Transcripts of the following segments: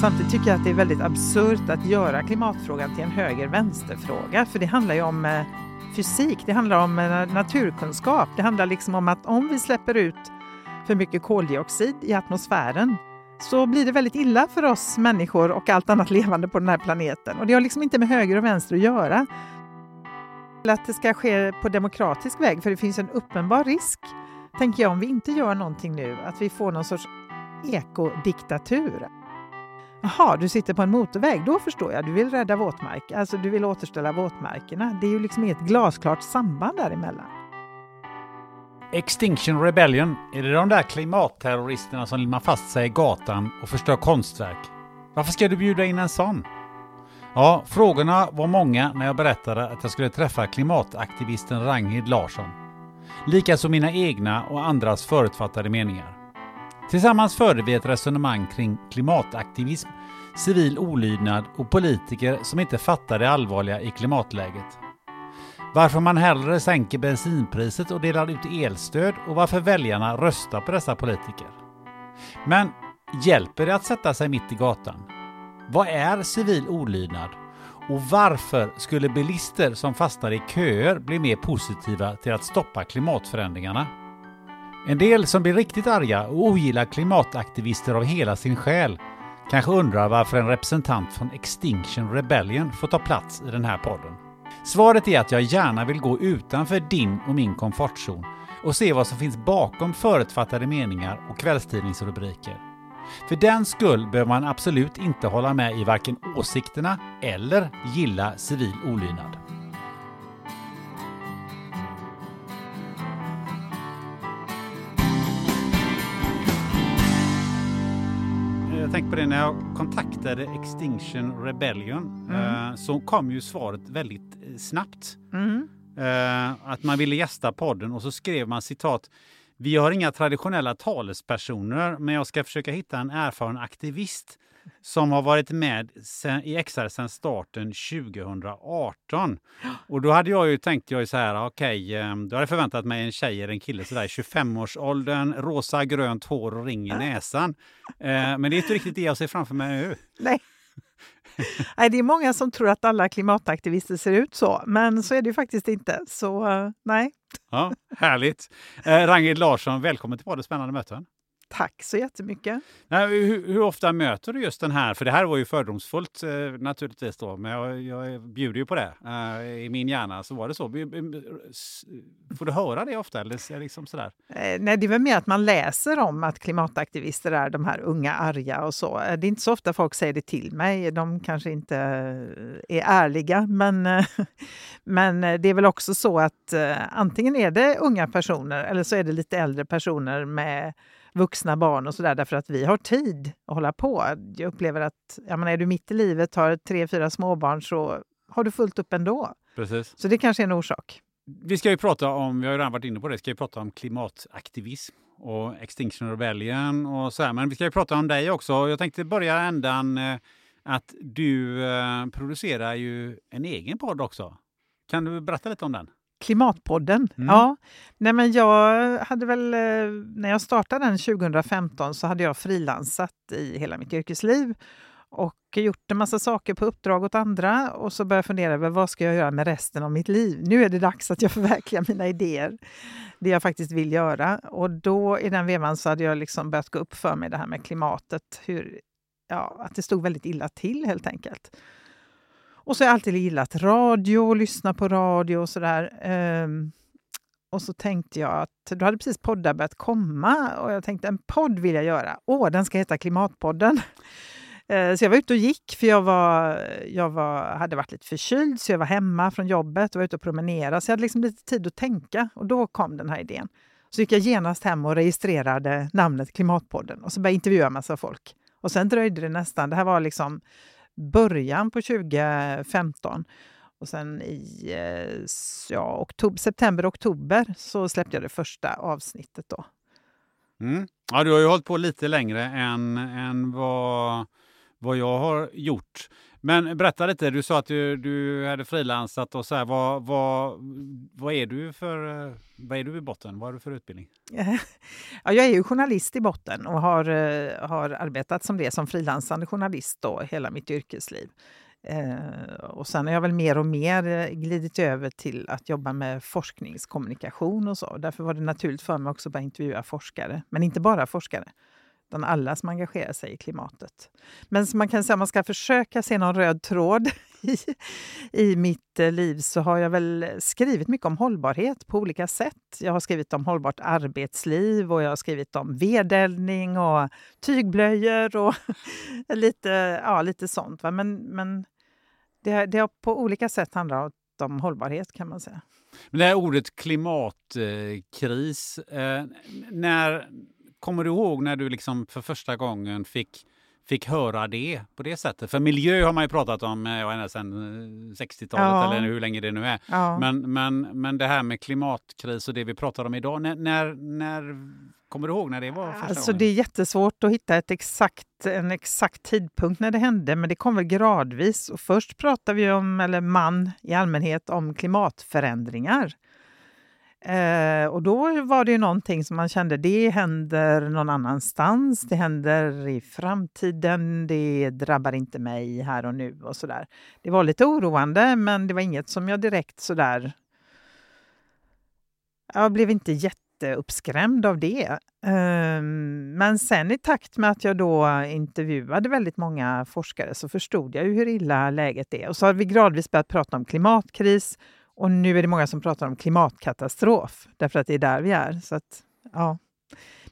Samtidigt tycker jag att det är väldigt absurt att göra klimatfrågan till en höger-vänster-fråga, för det handlar ju om eh, fysik, det handlar om eh, naturkunskap, det handlar liksom om att om vi släpper ut för mycket koldioxid i atmosfären så blir det väldigt illa för oss människor och allt annat levande på den här planeten. Och det har liksom inte med höger och vänster att göra. Att det ska ske på demokratisk väg, för det finns en uppenbar risk, tänker jag, om vi inte gör någonting nu, att vi får någon sorts ekodiktatur. Jaha, du sitter på en motorväg, då förstår jag. Du vill rädda våtmark, alltså du vill återställa våtmarkerna. Det är ju liksom ett glasklart samband däremellan. Extinction Rebellion, är det de där klimatterroristerna som limmar fast sig i gatan och förstör konstverk? Varför ska du bjuda in en sån? Ja, frågorna var många när jag berättade att jag skulle träffa klimataktivisten Ragnhild Larsson. Likaså mina egna och andras förutfattade meningar. Tillsammans förde vi ett resonemang kring klimataktivism, civil olydnad och politiker som inte fattar det allvarliga i klimatläget. Varför man hellre sänker bensinpriset och delar ut elstöd och varför väljarna röstar på dessa politiker. Men hjälper det att sätta sig mitt i gatan? Vad är civil olydnad? Och varför skulle bilister som fastnar i köer bli mer positiva till att stoppa klimatförändringarna? En del som blir riktigt arga och ogillar klimataktivister av hela sin själ kanske undrar varför en representant från Extinction Rebellion får ta plats i den här podden. Svaret är att jag gärna vill gå utanför din och min komfortzon och se vad som finns bakom förutfattade meningar och kvällstidningsrubriker. För den skull behöver man absolut inte hålla med i varken åsikterna eller gilla civil olydnad. Jag tänkte på det när jag kontaktade Extinction Rebellion mm. eh, så kom ju svaret väldigt eh, snabbt. Mm. Eh, att man ville gästa podden och så skrev man citat vi har inga traditionella talespersoner, men jag ska försöka hitta en erfaren aktivist som har varit med sen, i XR sedan starten 2018. Och då hade jag ju tänkt jag så här, okej, okay, ehm, då hade jag förväntat mig en tjej eller en kille sådär i 25-årsåldern, rosa grönt hår och ring i näsan. Eh, men det är inte riktigt det jag ser framför mig nu. Nej. nej, det är många som tror att alla klimataktivister ser ut så, men så är det ju faktiskt inte. Så uh, nej. Ja, härligt. Eh, Ragnhild Larsson, välkommen till podden Spännande möten. Tack så jättemycket. Nej, hur, hur, ofta möter du just den här, för det här var ju fördomsfullt eh, naturligtvis då, men jag, jag bjuder ju på det. Eh, I min hjärna så var det så. Får du höra det ofta? Eller liksom sådär? Eh, nej, det är väl mer att man läser om att klimataktivister är de här unga, arga och så. Det är inte så ofta folk säger det till mig. De kanske inte är ärliga, men, men det är väl också så att antingen är det unga personer eller så är det lite äldre personer med vuxna barn och sådär, därför att vi har tid att hålla på. Jag upplever att jag menar, är du mitt i livet, har tre, fyra småbarn, så har du fullt upp ändå. Precis. Så det kanske är en orsak. Vi ska ju prata om, vi har ju redan varit inne på det, ska ju prata om klimataktivism och Extinction Rebellion och så här. Men vi ska ju prata om dig också. Jag tänkte börja ändan, eh, att du eh, producerar ju en egen podd också. Kan du berätta lite om den? Klimatpodden. Mm. Ja, Nej, men jag hade väl, eh, när jag startade den 2015 så hade jag frilansat i hela mitt yrkesliv och gjort en massa saker på uppdrag åt andra och så började jag fundera över vad ska jag göra med resten av mitt liv. Nu är det dags att jag förverkligar mina idéer, det jag faktiskt vill göra. Och då i den vevan så hade jag liksom börjat gå upp för mig det här med klimatet, hur, ja, att det stod väldigt illa till helt enkelt. Och så har jag alltid gillat radio, lyssna på radio och sådär. Um, och så tänkte jag att då hade precis poddar börjat komma och jag tänkte en podd vill jag göra. Åh, den ska heta Klimatpodden. Eh, så jag var ute och gick, för jag, var, jag var, hade varit lite förkyld, så jag var hemma från jobbet och var ute och promenerade. Så jag hade liksom lite tid att tänka och då kom den här idén. Så gick jag genast hem och registrerade namnet Klimatpodden och så började jag intervjua en massa folk. Och sen dröjde det nästan, det här var liksom början på 2015. Och sen i eh, ja, oktober, september, oktober så släppte jag det första avsnittet. då. Mm. Ja, du har ju hållit på lite längre än, än vad, vad jag har gjort. Men berätta lite, du sa att du, du hade frilansat och så här, vad, vad, vad är du för, eh, vad är du i botten? Vad har du för utbildning? Ja, jag är ju journalist i botten och har, eh, har arbetat som det som frilansande journalist då, hela mitt yrkesliv. Eh, och sen har jag väl mer och mer eh, glidit över till att jobba med forskningskommunikation och så. Därför var det naturligt för mig också att börja intervjua forskare, men inte bara forskare utan alla som engagerar sig i klimatet. Men som man kan säga, om man ska försöka se någon röd tråd i, i mitt eh, liv så har jag väl skrivit mycket om hållbarhet på olika sätt. Jag har skrivit om hållbart arbetsliv och jag har skrivit om vedeldning och tygblöjor och lite, ja, lite sånt. Va? Men, men det, det har på olika sätt handlat om hållbarhet kan man säga. Men det här ordet klimatkris, eh, när kommer du ihåg när du liksom för första gången fick, fick höra det på det sättet? För miljö har man ju pratat om eh, ända sedan 60-talet ja. eller hur länge det nu är. Ja. Men, men, men det här med klimatkris och det vi pratar om idag, när, när, när Kommer du ihåg när det var första alltså, gången? Det är jättesvårt att hitta ett exakt, en exakt tidpunkt när det hände, men det kom väl gradvis. Och först pratade vi om, eller man i allmänhet, om klimatförändringar. Eh, och då var det ju någonting som man kände, det händer någon annanstans, det händer i framtiden, det drabbar inte mig här och nu och sådär. Det var lite oroande, men det var inget som jag direkt sådär... Jag blev inte jätteuppskrämd av det. Eh, men sen i takt med att jag då intervjuade väldigt många forskare så förstod jag ju hur illa läget är. Och så har vi gradvis börjat prata om klimatkris och nu är det många som pratar om klimatkatastrof, därför att det är där vi är. Så att, ja.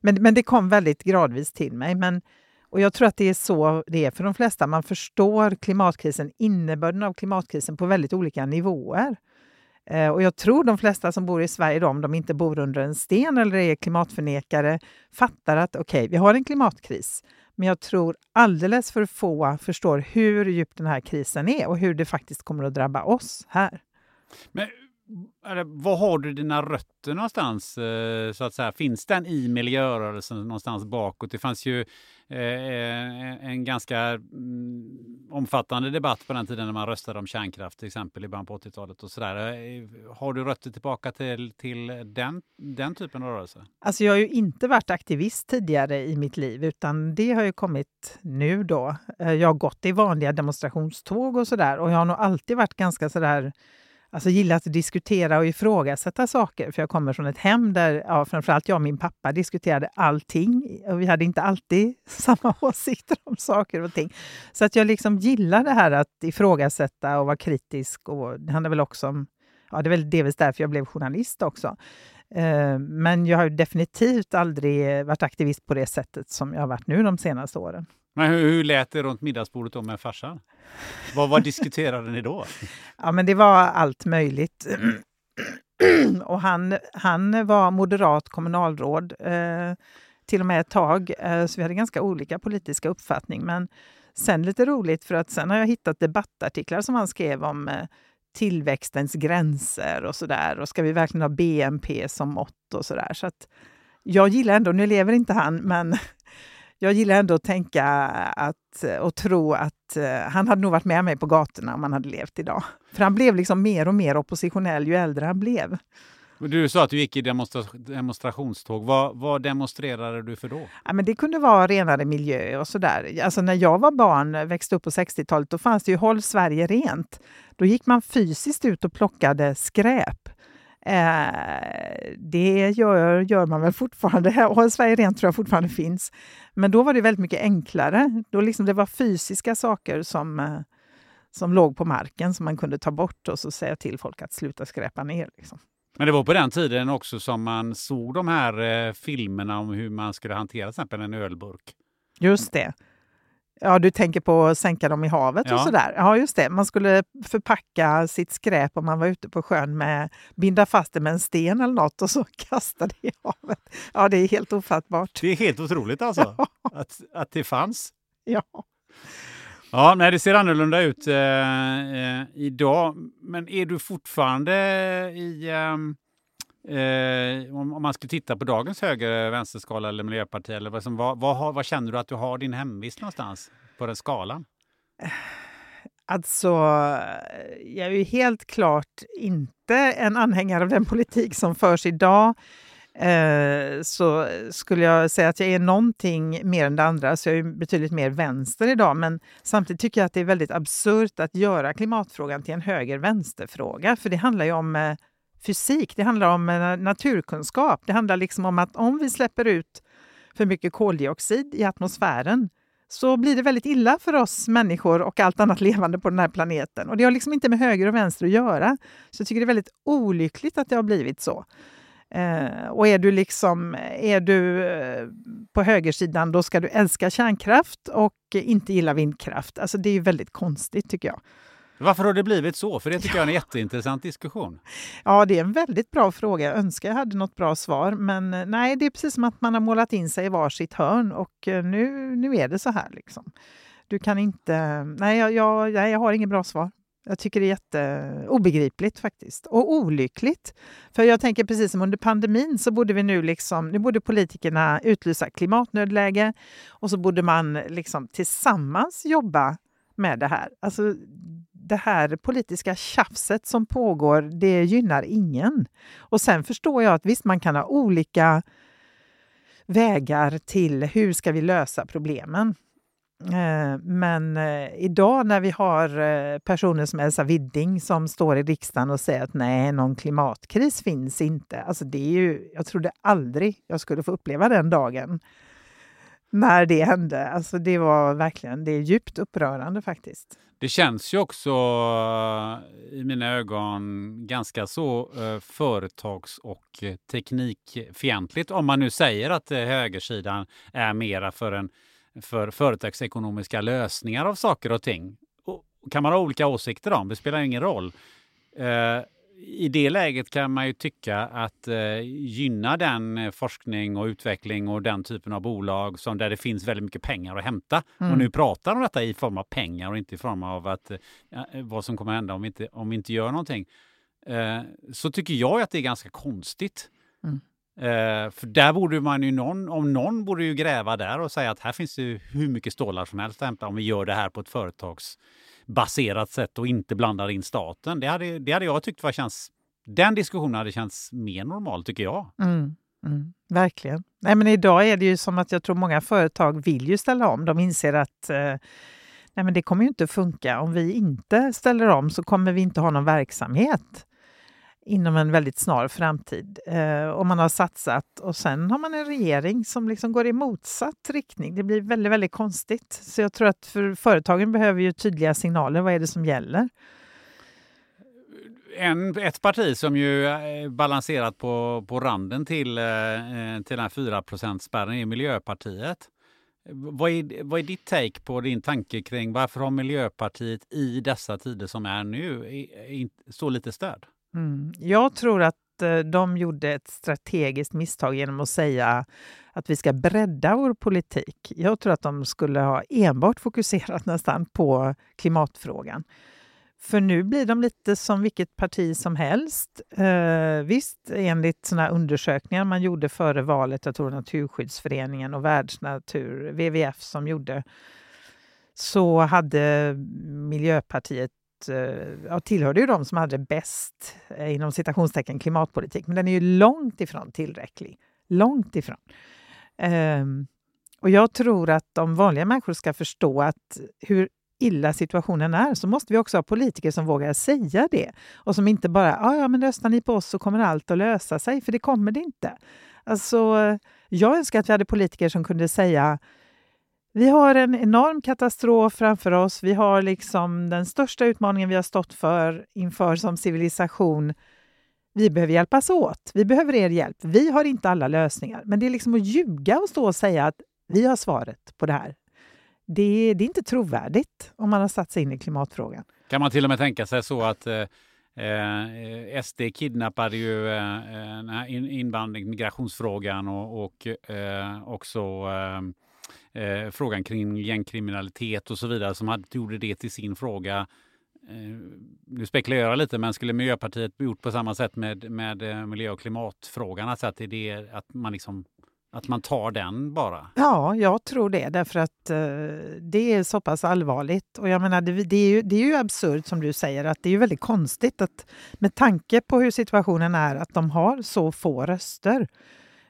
men, men det kom väldigt gradvis till mig. Men, och jag tror att det är så det är för de flesta. Man förstår klimatkrisen, innebörden av klimatkrisen på väldigt olika nivåer. Eh, och jag tror de flesta som bor i Sverige, då, om de inte bor under en sten eller är klimatförnekare, fattar att okej, okay, vi har en klimatkris. Men jag tror alldeles för få förstår hur djup den här krisen är och hur det faktiskt kommer att drabba oss här. Men var har du dina rötter någonstans? Eh, så att säga? Finns den i miljörörelsen någonstans bakåt? Det fanns ju eh, en ganska mm, omfattande debatt på den tiden när man röstade om kärnkraft, till exempel i början på 80-talet. och sådär. Eh, har du rötter tillbaka till, till den, den typen av rörelse? Alltså jag har ju inte varit aktivist tidigare i mitt liv, utan det har ju kommit nu då. Eh, jag har gått i vanliga demonstrationståg och sådär och jag har nog alltid varit ganska sådär alltså gillat att diskutera och ifrågasätta saker. För jag kommer från ett hem där ja, framförallt jag och min pappa diskuterade allting. Och vi hade inte alltid samma åsikter om saker och ting. Så att jag liksom gillar det här att ifrågasätta och vara kritisk. Och det handlar väl också om, ja det är väl delvis därför jag blev journalist också. Eh, men jag har definitivt aldrig varit aktivist på det sättet som jag har varit nu de senaste åren. Men hur, hur lät det runt middagsbordet då med farsan? Vad, vad diskuterade ni då? Ja, men det var allt möjligt. och han, han var moderat kommunalråd eh, till och med ett tag, eh, så vi hade ganska olika politiska uppfattning. Men sen lite roligt, för att sen har jag hittat debattartiklar som han skrev om eh, tillväxtens gränser och sådär. Och ska vi verkligen ha BNP som mått och sådär. Så att jag gillar ändå, nu lever inte han, men jag gillar ändå att tänka att, och tro att uh, han hade nog varit med mig på gatorna om han hade levt idag. För han blev liksom mer och mer oppositionell ju äldre han blev. Du sa att du gick i demonstra demonstrationståg. Vad, vad, demonstrerade du för då? Ja, men det kunde vara renare miljö och sådär. Alltså när jag var barn, växte upp på 60-talet, då fanns det ju Håll Sverige rent. Då gick man fysiskt ut och plockade skräp. Eh, det gör, gör man väl fortfarande. Håll Sverige rent tror jag fortfarande finns. Men då var det väldigt mycket enklare. Då liksom det var fysiska saker som, eh, som låg på marken som man kunde ta bort och så säga till folk att sluta skräpa ner. Liksom. Men det var på den tiden också som man såg de här eh, filmerna om hur man skulle hantera till exempel en ölburk. Just det. Ja, du tänker på att sänka dem i havet ja. och sådär. Ja, just det. Man skulle förpacka sitt skräp om man var ute på sjön med binda fast det med en sten eller något och så kasta det i havet. Ja, det är helt ofattbart. Det är helt otroligt alltså, ja. att, att det fanns. Ja. Ja, nej, det ser annorlunda ut eh, eh, idag. Men är du fortfarande i... Ehm, eh, om, man skulle titta på dagens höger-vänsterskala eh, eller miljöparti, eller vad, som, vad, vad, vad, känner du att du har din hemvist någonstans på den skalan? Eh, alltså, jag är ju helt klart inte en anhängare av den politik som förs idag. Eh, så skulle jag säga att jag är någonting mer än det andra, så jag är betydligt mer vänster idag. Men samtidigt tycker jag att det är väldigt absurt att göra klimatfrågan till en höger-vänster-fråga. För det handlar ju om eh, fysik, det handlar om eh, naturkunskap. Det handlar liksom om att om vi släpper ut för mycket koldioxid i atmosfären så blir det väldigt illa för oss människor och allt annat levande på den här planeten. Och det har liksom inte med höger och vänster att göra. Så jag tycker det är väldigt olyckligt att det har blivit så. Eh, och är du, liksom, är du eh, på högersidan, då ska du älska kärnkraft och inte gilla vindkraft. Alltså det är ju väldigt konstigt tycker jag. Varför har det blivit så? För det tycker jag är en jätteintressant diskussion. Ja, det är en väldigt bra fråga. Jag önskar jag hade något bra svar. Men eh, nej, det är precis som att man har målat in sig i varsitt hörn och eh, nu, nu är det så här. Liksom. Du kan inte... Nej, jag, jag, jag har inget bra svar. Jag tycker det är jätteobegripligt faktiskt. Och olyckligt. För jag tänker precis som under pandemin så borde vi nu liksom, nu borde politikerna utlysa klimatnödläge och så borde man liksom tillsammans jobba med det här. Alltså det här politiska tjafset som pågår, det gynnar ingen. Och sen förstår jag att visst, man kan ha olika vägar till hur ska vi lösa problemen. Eh, men eh, idag när vi har eh, personer som Elsa Widding som står i riksdagen och säger att nej, någon klimatkris finns inte. Alltså det är ju, jag trodde aldrig jag skulle få uppleva den dagen när det hände. Alltså det var verkligen, det är djupt upprörande faktiskt. Det känns ju också eh, i mina ögon ganska så eh, företags och eh, teknikfientligt om man nu säger att högersidan är mera för en för företagsekonomiska lösningar av saker och ting. Och kan man ha olika åsikter om, det spelar ingen roll. Eh, I det läget kan man ju tycka att eh, gynna den forskning och utveckling och den typen av bolag som där det finns väldigt mycket pengar att hämta. Mm. Och nu pratar om detta i form av pengar och inte i form av att, eh, vad som kommer hända om vi inte, om vi inte gör någonting. Eh, så tycker jag att det är ganska konstigt. Mm. Eh, för där borde man ju någon, om någon borde ju gräva där och säga att här finns det hur mycket stålar som helst att hämta om vi gör det här på ett baserat sätt och inte blandar in staten. Det hade, det hade jag tyckt var känns, den diskussionen hade känts mer normal tycker jag. Mm, mm, verkligen. Nej, men idag är det ju som att jag tror många företag vill ju ställa om. De inser att eh, nej, men det kommer ju inte funka. Om vi inte ställer om så kommer vi inte ha någon verksamhet inom en väldigt snar framtid. Eh, och man har satsat och sen har man en regering som liksom går i motsatt riktning. Det blir väldigt, väldigt konstigt. Så jag tror att för företagen behöver ju tydliga signaler. Vad är det som gäller? En, ett parti som ju eh, balanserat på, på randen till, eh, eh till den här 4 spärren är Miljöpartiet. Vad är, vad är ditt take på din tanke kring varför har Miljöpartiet i dessa tider som är nu så lite stöd? Mm. Jag tror att eh, de gjorde ett strategiskt misstag genom att säga att vi ska bredda vår politik. Jag tror att de skulle ha enbart fokuserat nästan på klimatfrågan. För nu blir de lite som vilket parti som helst. Eh, visst, enligt såna undersökningar man gjorde före valet, jag tror Naturskyddsföreningen och Världsnatur, WWF som gjorde, så hade Miljöpartiet Eh, ja, tillhörde ju de som hade bäst, eh, inom citationstecken, klimatpolitik. Men den är ju långt ifrån tillräcklig. Långt ifrån. Um, och jag tror att om vanliga människor ska förstå att hur illa situationen är så måste vi också ha politiker som vågar säga det och som inte bara ah, ja, men röstar ni på oss så kommer allt att lösa sig, för det kommer det inte. Alltså, jag önskar att vi hade politiker som kunde säga vi har en enorm katastrof framför oss. Vi har liksom den största utmaningen vi har stått för inför som civilisation. Vi behöver hjälpas åt. Vi behöver er hjälp. Vi har inte alla lösningar. Men det är liksom att ljuga och stå och säga att vi har svaret på det här. Det, det är inte trovärdigt om man har satt sig in i klimatfrågan. Kan man till och med tänka sig så att eh, eh SD kidnappade ju eh, eh invandring, migrationsfrågan och, och eh, också eh, eh, frågan kring gängkriminalitet och så vidare som hade, gjorde det till sin fråga. Eh, nu spekulerar jag lite, men skulle Miljöpartiet gjort på samma sätt med, med eh, miljö och klimatfrågan? Alltså att, det är att man liksom att man tar den bara? Ja, jag tror det. Därför att eh, det är så pass allvarligt. Och jag menar, det, det, är ju, det är ju absurt som du säger, att det är ju väldigt konstigt att med tanke på hur situationen är, att de har så få röster.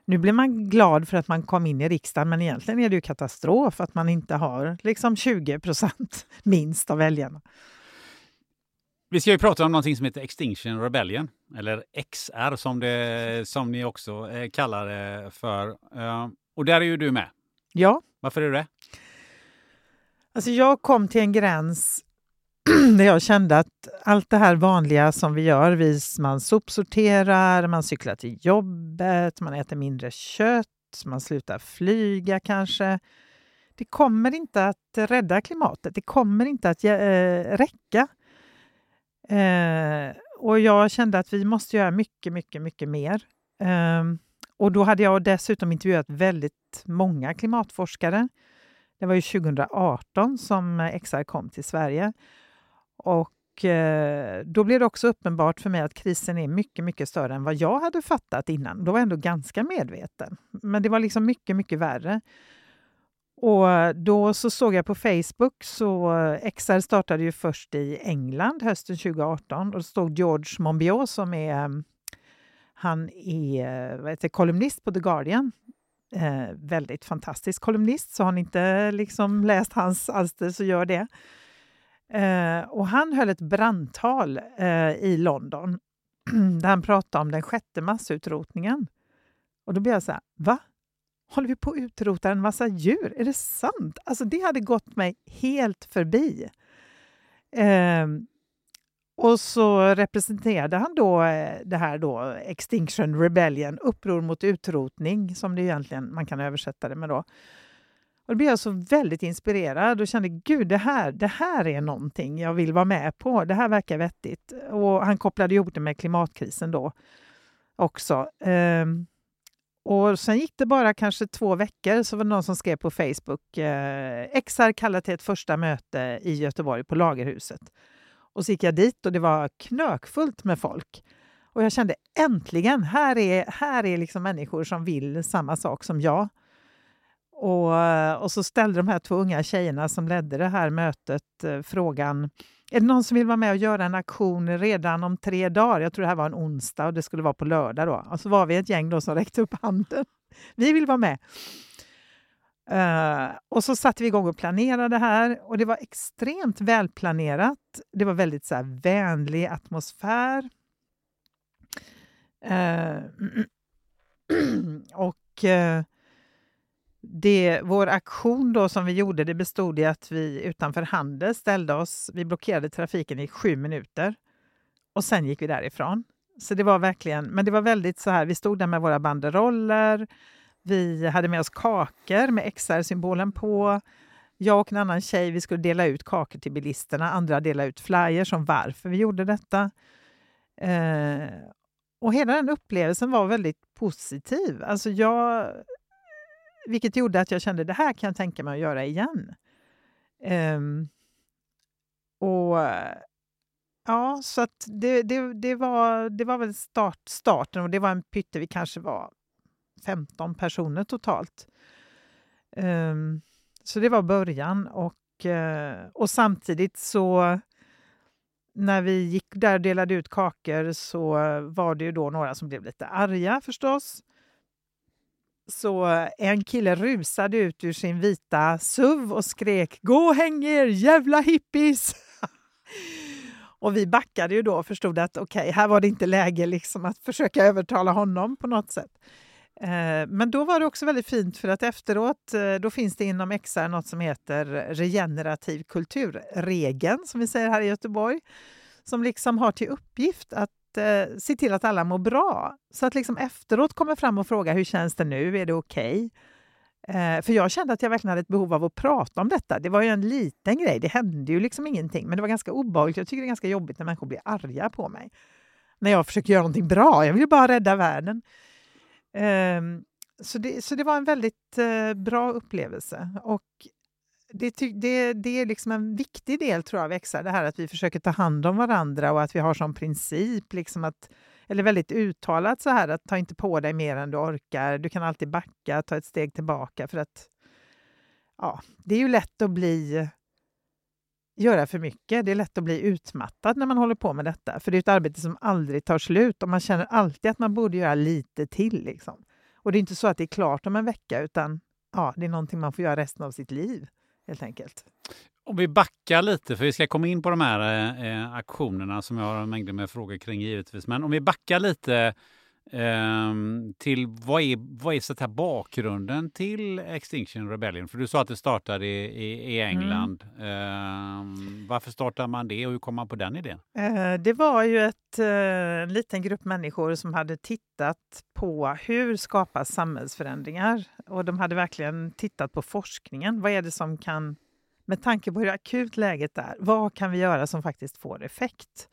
Nu blir man glad för att man kom in i riksdagen, men egentligen är det ju katastrof att man inte har liksom 20 procent minst av väljarna. Vi ska ju prata om någonting som heter Extinction Rebellion, eller XR som, det, som ni också eh, kallar det för. Uh, och där är ju du med. Ja. Varför är du det? Alltså jag kom till en gräns där jag kände att allt det här vanliga som vi gör, vis man sopsorterar, man cyklar till jobbet, man äter mindre kött, man slutar flyga kanske. Det kommer inte att rädda klimatet. Det kommer inte att äh, räcka. Eh, och jag kände att vi måste göra mycket, mycket, mycket mer. Eh, och då hade jag dessutom intervjuat väldigt många klimatforskare. Det var ju 2018 som XR kom till Sverige. Och eh, då blev det också uppenbart för mig att krisen är mycket, mycket större än vad jag hade fattat innan. Då var jag ändå ganska medveten. Men det var liksom mycket, mycket värre. Och då så såg jag på Facebook, så XR startade ju först i England hösten 2018 och då stod George Monbiot som är, eh, han är eh, vad heter, kolumnist på The Guardian. Eh, väldigt fantastisk kolumnist, så har ni inte liksom läst hans alster så gör det. Eh, och han höll ett brandtal eh, i London där han pratade om den sjätte massutrotningen. Och då blev jag så här, va? håller vi på att utrota en massa djur? Är det sant? Alltså det hade gått mig helt förbi. Eh, och så representerade han då eh, det här då Extinction Rebellion, uppror mot utrotning, som det egentligen man kan översätta det med då. Och då blev jag så väldigt inspirerad och kände gud, det här, det här är någonting jag vill vara med på. Det här verkar vettigt. Och han kopplade ihop det med klimatkrisen då också. Um, och sen gick det bara kanske två veckor så var det någon som skrev på Facebook eh, XR kallar till ett första möte i Göteborg på Lagerhuset. Och så gick jag dit och det var knökfullt med folk. Och jag kände äntligen, här är, här är liksom människor som vill samma sak som jag. Och, och så ställde de här två unga tjejerna som ledde det här mötet eh, frågan är det någon som vill vara med och göra en aktion redan om tre dagar? Jag tror det här var en onsdag och det skulle vara på lördag. Då. Och så var vi ett gäng då som räckte upp handen. Vi vill vara med. Uh, och så satte vi igång och planerade här och det var extremt välplanerat. Det var väldigt så här, vänlig atmosfär. Uh, och uh, det, vår aktion då som vi gjorde det bestod i att vi utanför Handel ställde oss, vi blockerade trafiken i sju minuter och sen gick vi därifrån. Så det var verkligen, men det var väldigt så här, vi stod där med våra banderoller, vi hade med oss kakor med XR-symbolen på. Jag och en annan tjej vi skulle dela ut kakor till bilisterna, andra delade ut flyers om varför vi gjorde detta. Eh, och hela den upplevelsen var väldigt positiv. Alltså jag vilket gjorde att jag kände det här kan jag tänka mig att göra igen. Um, och Ja, så att det, det, det, var, det var väl start, starten och det var en pytte, vi kanske var 15 personer totalt. Um, så det var början och, uh, och samtidigt så när vi gick där och delade ut kakor så var det ju då några som blev lite arga förstås. Så en kille rusade ut ur sin vita SUV och skrek Gå och häng er, jävla hippies! och vi backade ju då och förstod att okej, okay, här var det inte läge liksom att försöka övertala honom på något sätt. Eh, men då var det också väldigt fint för att efteråt eh, då finns det inom XR något som heter regenerativ kultur, regeln som vi säger här i Göteborg, som liksom har till uppgift att eh, se till att alla mår bra. Så att liksom efteråt kommer fram och fråga hur känns det nu, är det okej? Okay? Eh, för jag kände att jag verkligen hade ett behov av att prata om detta. Det var ju en liten grej, det hände ju liksom ingenting, men det var ganska obehagligt. Jag tycker det är ganska jobbigt när människor blir arga på mig. När jag försöker göra någonting bra, jag vill bara rädda världen. Eh, så, det, så det var en väldigt eh, bra upplevelse. Och det, det, det är liksom en viktig del tror jag av Växa, det här att vi försöker ta hand om varandra och att vi har som princip, liksom att, eller väldigt uttalat så här att ta inte på dig mer än du orkar. Du kan alltid backa, ta ett steg tillbaka för att ja, det är ju lätt att bli göra för mycket. Det är lätt att bli utmattad när man håller på med detta. För det är ett arbete som aldrig tar slut och man känner alltid att man borde göra lite till. Liksom. Och det är inte så att det är klart om en vecka utan ja, det är någonting man får göra resten av sitt liv helt enkelt. Om vi backar lite, för vi ska komma in på de här eh, eh aktionerna som jag har mängder med frågor kring givetvis. Men om vi backar lite eh, till vad är, vad är så här bakgrunden till Extinction Rebellion? För du sa att det startade i, i, i England. Mm. Eh, varför startade man det och hur kom man på den idén? Eh, det var ju ett, eh, en liten grupp människor som hade tittat på hur skapas samhällsförändringar. Och de hade verkligen tittat på forskningen. Vad är det som kan, med tanke på hur akut läget är, vad kan vi göra som faktiskt får effekt?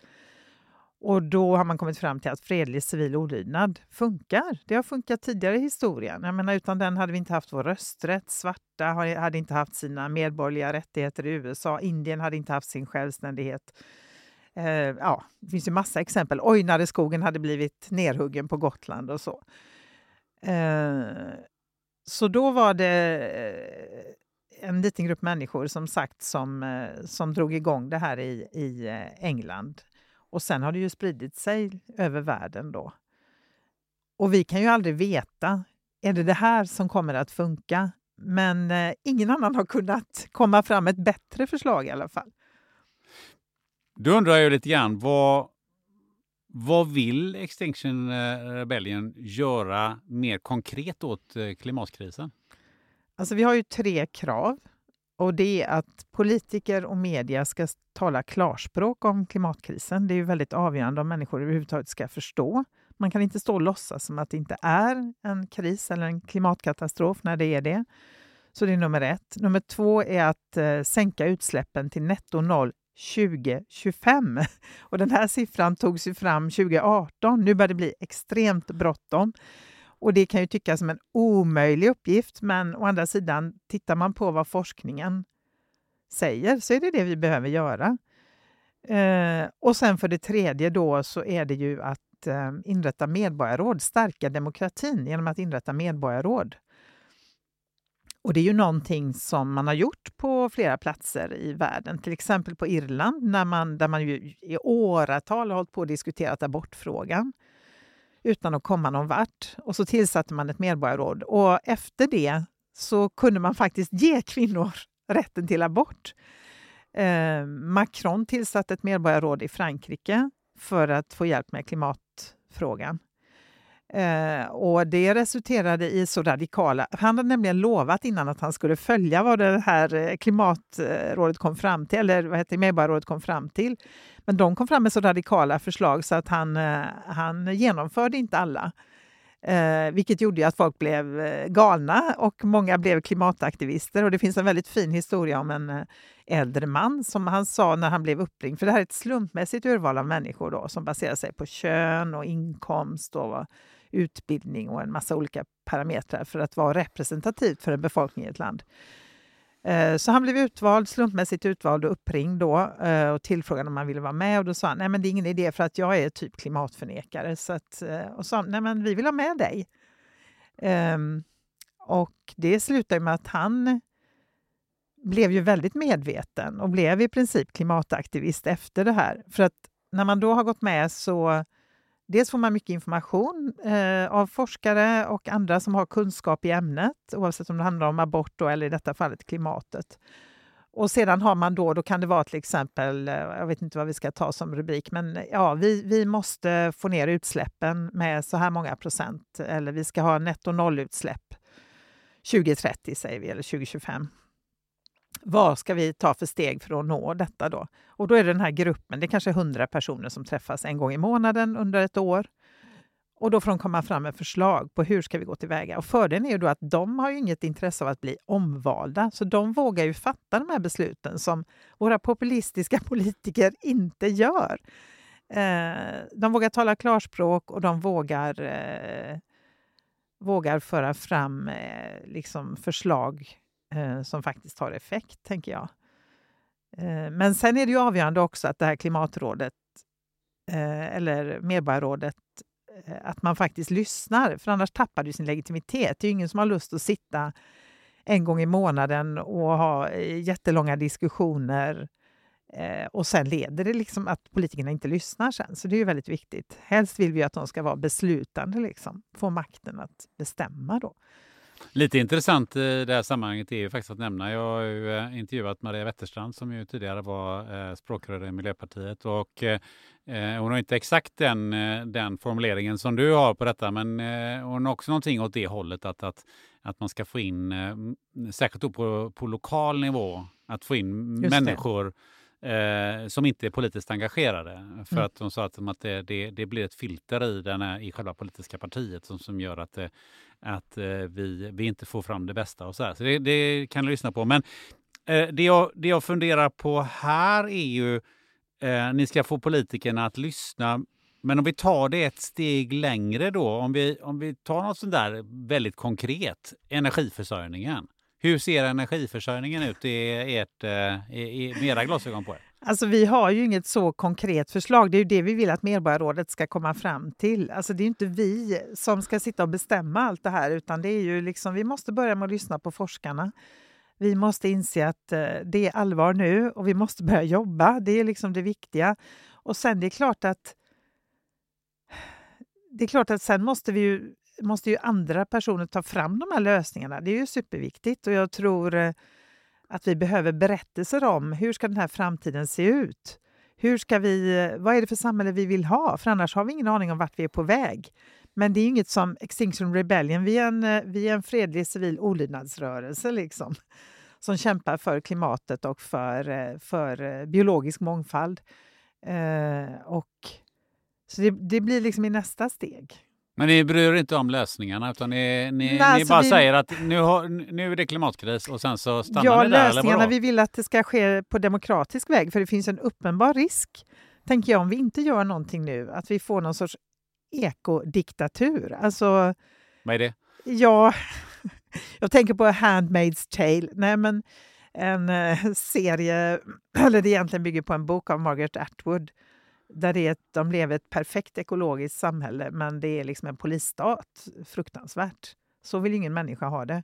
Och då har man kommit fram till att fredlig civil olydnad funkar. Det har funkat tidigare i historien. Jag menar, utan den hade vi inte haft vår rösträtt. Svarta hade inte haft sina medborgerliga rättigheter i USA. Indien hade inte haft sin självständighet. Eh, ja, det finns ju massa exempel. Ojnareskogen hade blivit nerhuggen på Gotland och så. Eh, så då var det eh, en liten grupp människor som sagt som, eh, som drog igång det här i, i eh, England. Och sen har det ju spridit sig över världen då. Och vi kan ju aldrig veta, är det det här som kommer att funka? Men eh, ingen annan har kunnat komma fram ett bättre förslag i alla fall. Då undrar jag lite grann, vad, vad vill Extinction eh, Rebellion göra mer konkret åt eh, klimatkrisen? Alltså vi har ju tre krav. Och det är att politiker och media ska tala klarspråk om klimatkrisen. Det är ju väldigt avgörande om människor överhuvudtaget ska förstå. Man kan inte stå och låtsas som att det inte är en kris eller en klimatkatastrof när det är det. Så det är nummer ett. Nummer två är att eh, sänka utsläppen till netto noll 2025. Och den här siffran togs ju fram 2018. Nu börjar det bli extremt bråttom. Och det kan ju tyckas som en omöjlig uppgift, men å andra sidan, tittar man på vad forskningen säger så är det det vi behöver göra. Eh, och sen för det tredje då så är det ju att eh, inrätta medborgarråd, stärka demokratin genom att inrätta medborgarråd. Och det är ju någonting som man har gjort på flera platser i världen, till exempel på Irland när man, där man ju i åratal har hållit på och diskuterat abortfrågan utan att komma någon vart. Och så tillsatte man ett medborgarråd och efter det så kunde man faktiskt ge kvinnor rätten till abort. Eh, Macron tillsatte ett medborgarråd i Frankrike för att få hjälp med klimatfrågan. Eh, och det resulterade i så radikala... Han hade nämligen lovat innan att han skulle följa vad det här eh, klimatrådet kom fram till, eller vad heter medborgarrådet kom fram till. Men de kom fram med så radikala förslag så att han, eh, han genomförde inte alla. Eh, vilket gjorde att folk blev eh, galna och många blev klimataktivister. Och det finns en väldigt fin historia om en eh, äldre man som han sa när han blev uppringd, för det här är ett slumpmässigt urval av människor då, som baserar sig på kön och inkomst och utbildning och en massa olika parametrar för att vara representativt för en befolkning i ett land. Eh, så han blev utvald, slumpmässigt utvald och uppringd då eh, och tillfrågad om han ville vara med. Och då sa han, nej men det är ingen idé för att jag är typ klimatförnekare. Så att, eh, och sa, nej men vi vill ha med dig. Um, och det slutade med att han blev ju väldigt medveten och blev i princip klimataktivist efter det här. För att när man då har gått med så dels får man mycket information eh, av forskare och andra som har kunskap i ämnet, oavsett om det handlar om abort då, eller i detta fallet klimatet. Och sedan har man då, då kan det vara till exempel, eh, jag vet inte vad vi ska ta som rubrik, men eh, ja, vi, vi måste få ner utsläppen med så här många procent, eller vi ska ha netto nollutsläpp 2030 säger vi, eller 2025 vad ska vi ta för steg för att nå detta då? Och då är det den här gruppen, det är kanske 100 personer som träffas en gång i månaden under ett år. Och då får de komma fram med förslag på hur ska vi gå tillväga. Och fördelen är ju då att de har ju inget intresse av att bli omvalda, så de vågar ju fatta de här besluten som våra populistiska politiker inte gör. Eh, de vågar tala klarspråk och de vågar, eh, vågar föra fram eh, liksom förslag Eh, som faktiskt har effekt, tänker jag. Eh, men sen är det ju avgörande också att det här klimatrådet eh, eller medborgarrådet eh, att man faktiskt lyssnar, för annars tappar du sin legitimitet. Det är ju ingen som har lust att sitta en gång i månaden och ha eh, jättelånga diskussioner eh, och sen leder det liksom att politikerna inte lyssnar sen. Så det är ju väldigt viktigt. Helst vill vi att de ska vara beslutande, liksom. få makten att bestämma då. Lite intressant i det här sammanhanget är ju faktiskt att nämna, jag har ju eh, intervjuat Maria Wetterstrand som ju tidigare var eh, språkrör i Miljöpartiet och eh, hon har inte exakt den, den formuleringen som du har på detta men hon har också någonting åt det hållet att, att, att man ska få in, särskilt på, på lokal nivå, att få in Just människor det eh, som inte är politiskt engagerade. För mm. att de sa att, att det, det, det, blir ett filter i, den här, i själva politiska partiet som, som gör att, att eh, vi, vi inte får fram det bästa. och Så, här. så det, det, kan du lyssna på. Men eh, det, jag, det jag funderar på här är ju eh, ni ska få politikerna att lyssna men om vi tar det ett steg längre då, om vi, om vi tar något sånt där väldigt konkret, energiförsörjningen. Hur ser energiförsörjningen ut i, ert, eh, i, i era glasögon på er? Alltså, vi har ju inget så konkret förslag. Det är ju det vi vill att Medborgarrådet ska komma fram till. Alltså, det är inte vi som ska sitta och bestämma allt det här, utan det är ju liksom, vi måste börja med att lyssna på forskarna. Vi måste inse att eh, det är allvar nu och vi måste börja jobba. Det är liksom det viktiga. Och sen det är klart att det är klart att sen måste vi ju måste ju andra personer ta fram de här lösningarna. Det är ju superviktigt och jag tror eh, att vi behöver berättelser om hur ska den här framtiden se ut? Hur ska vi, vad är det för samhälle vi vill ha? För annars har vi ingen aning om vart vi är på väg. Men det är inget som Extinction Rebellion, vi är en, vi är en fredlig civil olydnadsrörelse liksom, som kämpar för klimatet och för, för biologisk mångfald. Eh, och, så det, det blir liksom i nästa steg. Men ni bryr er inte om lösningarna utan ni, ni, Nej, ni alltså bara vi... säger att nu, har, nu är det klimatkris och sen så stannar ja, ni där? Ja, lösningarna vi vill att det ska ske på demokratisk väg för det finns en uppenbar risk, tänker jag, om vi inte gör någonting nu, att vi får någon sorts ekodiktatur. Alltså, Vad är det? Ja, jag tänker på Handmaid's Tale. Nej, men en eh, serie, eller det egentligen bygger på en bok av Margaret Atwood där det är, de lever ett perfekt ekologiskt samhälle men det är liksom en polisstat. Fruktansvärt. Så vill ingen människa ha det.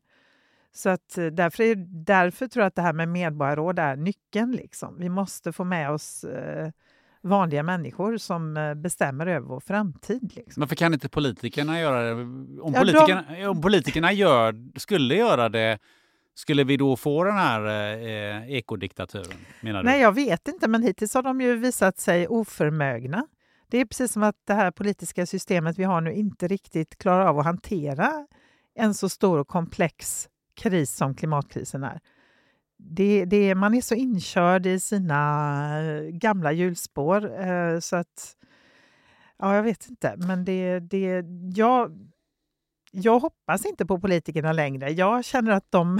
Så att eh, därför, är, därför tror jag att det här med medborgarråd är nyckeln. Liksom. Vi måste få med oss eh, vanliga människor som eh, bestämmer över vår framtid. Liksom. Varför kan inte politikerna göra det? Om, ja, politikerna, de... om politikerna gör, skulle göra det skulle vi då få den här eh, ekodiktaturen? Menar du? Nej, jag vet inte, men hittills har de ju visat sig oförmögna. Det är precis som att det här politiska systemet vi har nu inte riktigt klarar av att hantera en så stor och komplex kris som klimatkrisen är. Det, det, man är så inkörd i sina eh, gamla hjulspår eh, så att... Ja, jag vet inte, men det... det jag, jag hoppas inte på politikerna längre. Jag känner att de...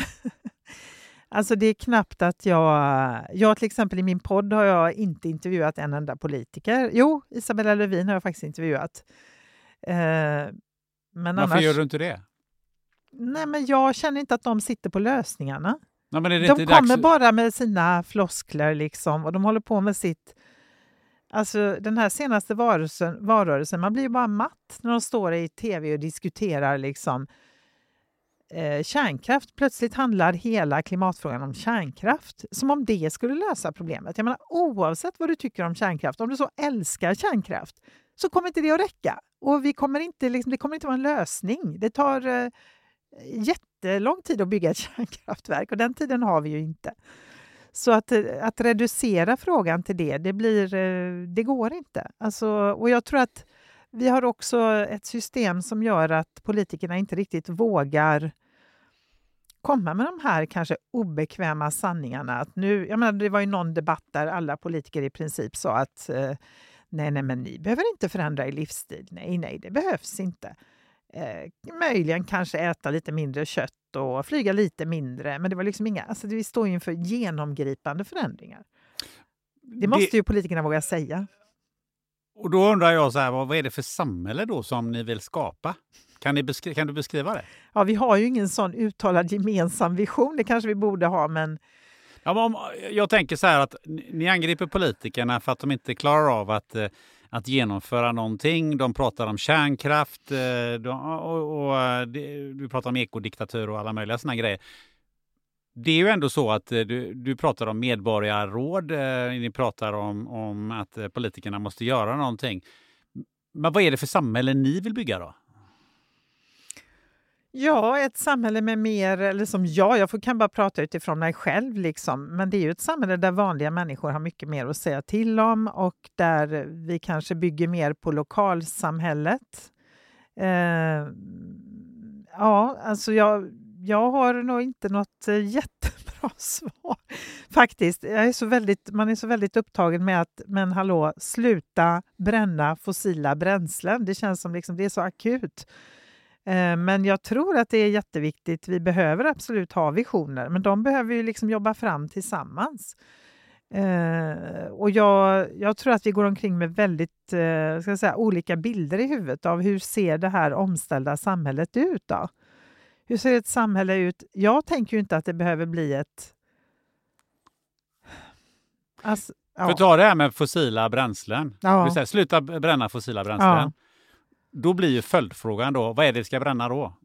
alltså det är knappt att jag... Jag till exempel i min podd har jag inte intervjuat en enda politiker. Jo, Isabella Lövin har jag faktiskt intervjuat. Eh, men Varför annars... gör du inte det? Nej, men jag känner inte att de sitter på lösningarna. Det De kommer dags... bara med sina floskler liksom och de håller på med sitt... Alltså den här senaste varelsen, valrörelsen, man blir ju bara matt när de står i tv och diskuterar liksom eh, kärnkraft. Plötsligt handlar hela klimatfrågan om kärnkraft. Som om det skulle lösa problemet. Jag menar, oavsett vad du tycker om kärnkraft, om du så älskar kärnkraft så kommer inte det att räcka. Och vi kommer inte, liksom, det kommer inte vara en lösning. Det tar eh, jättelång tid att bygga ett kärnkraftverk och den tiden har vi ju inte. Så att, eh, att reducera frågan till det, det, blir, eh, det går inte. Alltså, och jag tror att vi har också ett system som gör att politikerna inte riktigt vågar komma med de här kanske obekväma sanningarna. Att nu, jag menar, det var ju någon debatt där alla politiker i princip sa att eh, nej, nej, men ni behöver inte förändra er livsstil. Nej, nej, det behövs inte. Eh, möjligen kanske äta lite mindre kött och flyga lite mindre. Men det var liksom inga, alltså vi står ju inför genomgripande förändringar. Det måste ju politikerna våga säga. Och då undrar jag, så här, vad, vad är det för samhälle då som ni vill skapa? Kan, ni beskri- kan du beskriva det? Ja, vi har ju ingen sån uttalad gemensam vision. Det kanske vi borde ha, men Ja, men om, jag tänker så här att ni ni angriper politikerna för att de inte klarar av att, eh, att genomföra någonting. De pratar om kärnkraft eh, de, och, och eh, de, du pratar om ekodiktatur och alla möjliga sådana grejer. Det är ju ändå så att eh, du, du pratar om medborgarråd, ni pratar om, om att politikerna måste göra någonting. Men vad är det för samhälle ni vill bygga då? Ja, ett samhälle med mer, eller som jag, jag kan bara prata utifrån mig själv, liksom. men det är ju ett samhälle där vanliga människor har mycket mer att säga till om och där vi kanske bygger mer på lokalsamhället. Eh, ja, alltså jag, jag har nog inte något eh, jättebra svar faktiskt. Jag är så väldigt, man är så väldigt upptagen med att, men hallå, sluta bränna fossila bränslen. Det känns som liksom, det är så akut. Eh, Men jag tror att det är jätteviktigt. Vi behöver absolut ha visioner, men de behöver vi liksom jobba fram tillsammans. Eh, och jag, jag tror att vi går omkring med väldigt eh, ska säga, olika bilder i huvudet av hur ser det här omställda samhället ut. Då? Hur ser ett samhälle ut? Jag tänker ju inte att det behöver bli ett... Alltså, För att ja. ta det här med fossila bränslen. Ja. Säga, sluta bränna fossila bränslen. Ja. Då blir ju följdfrågan då, vad är det vi ska bränna då?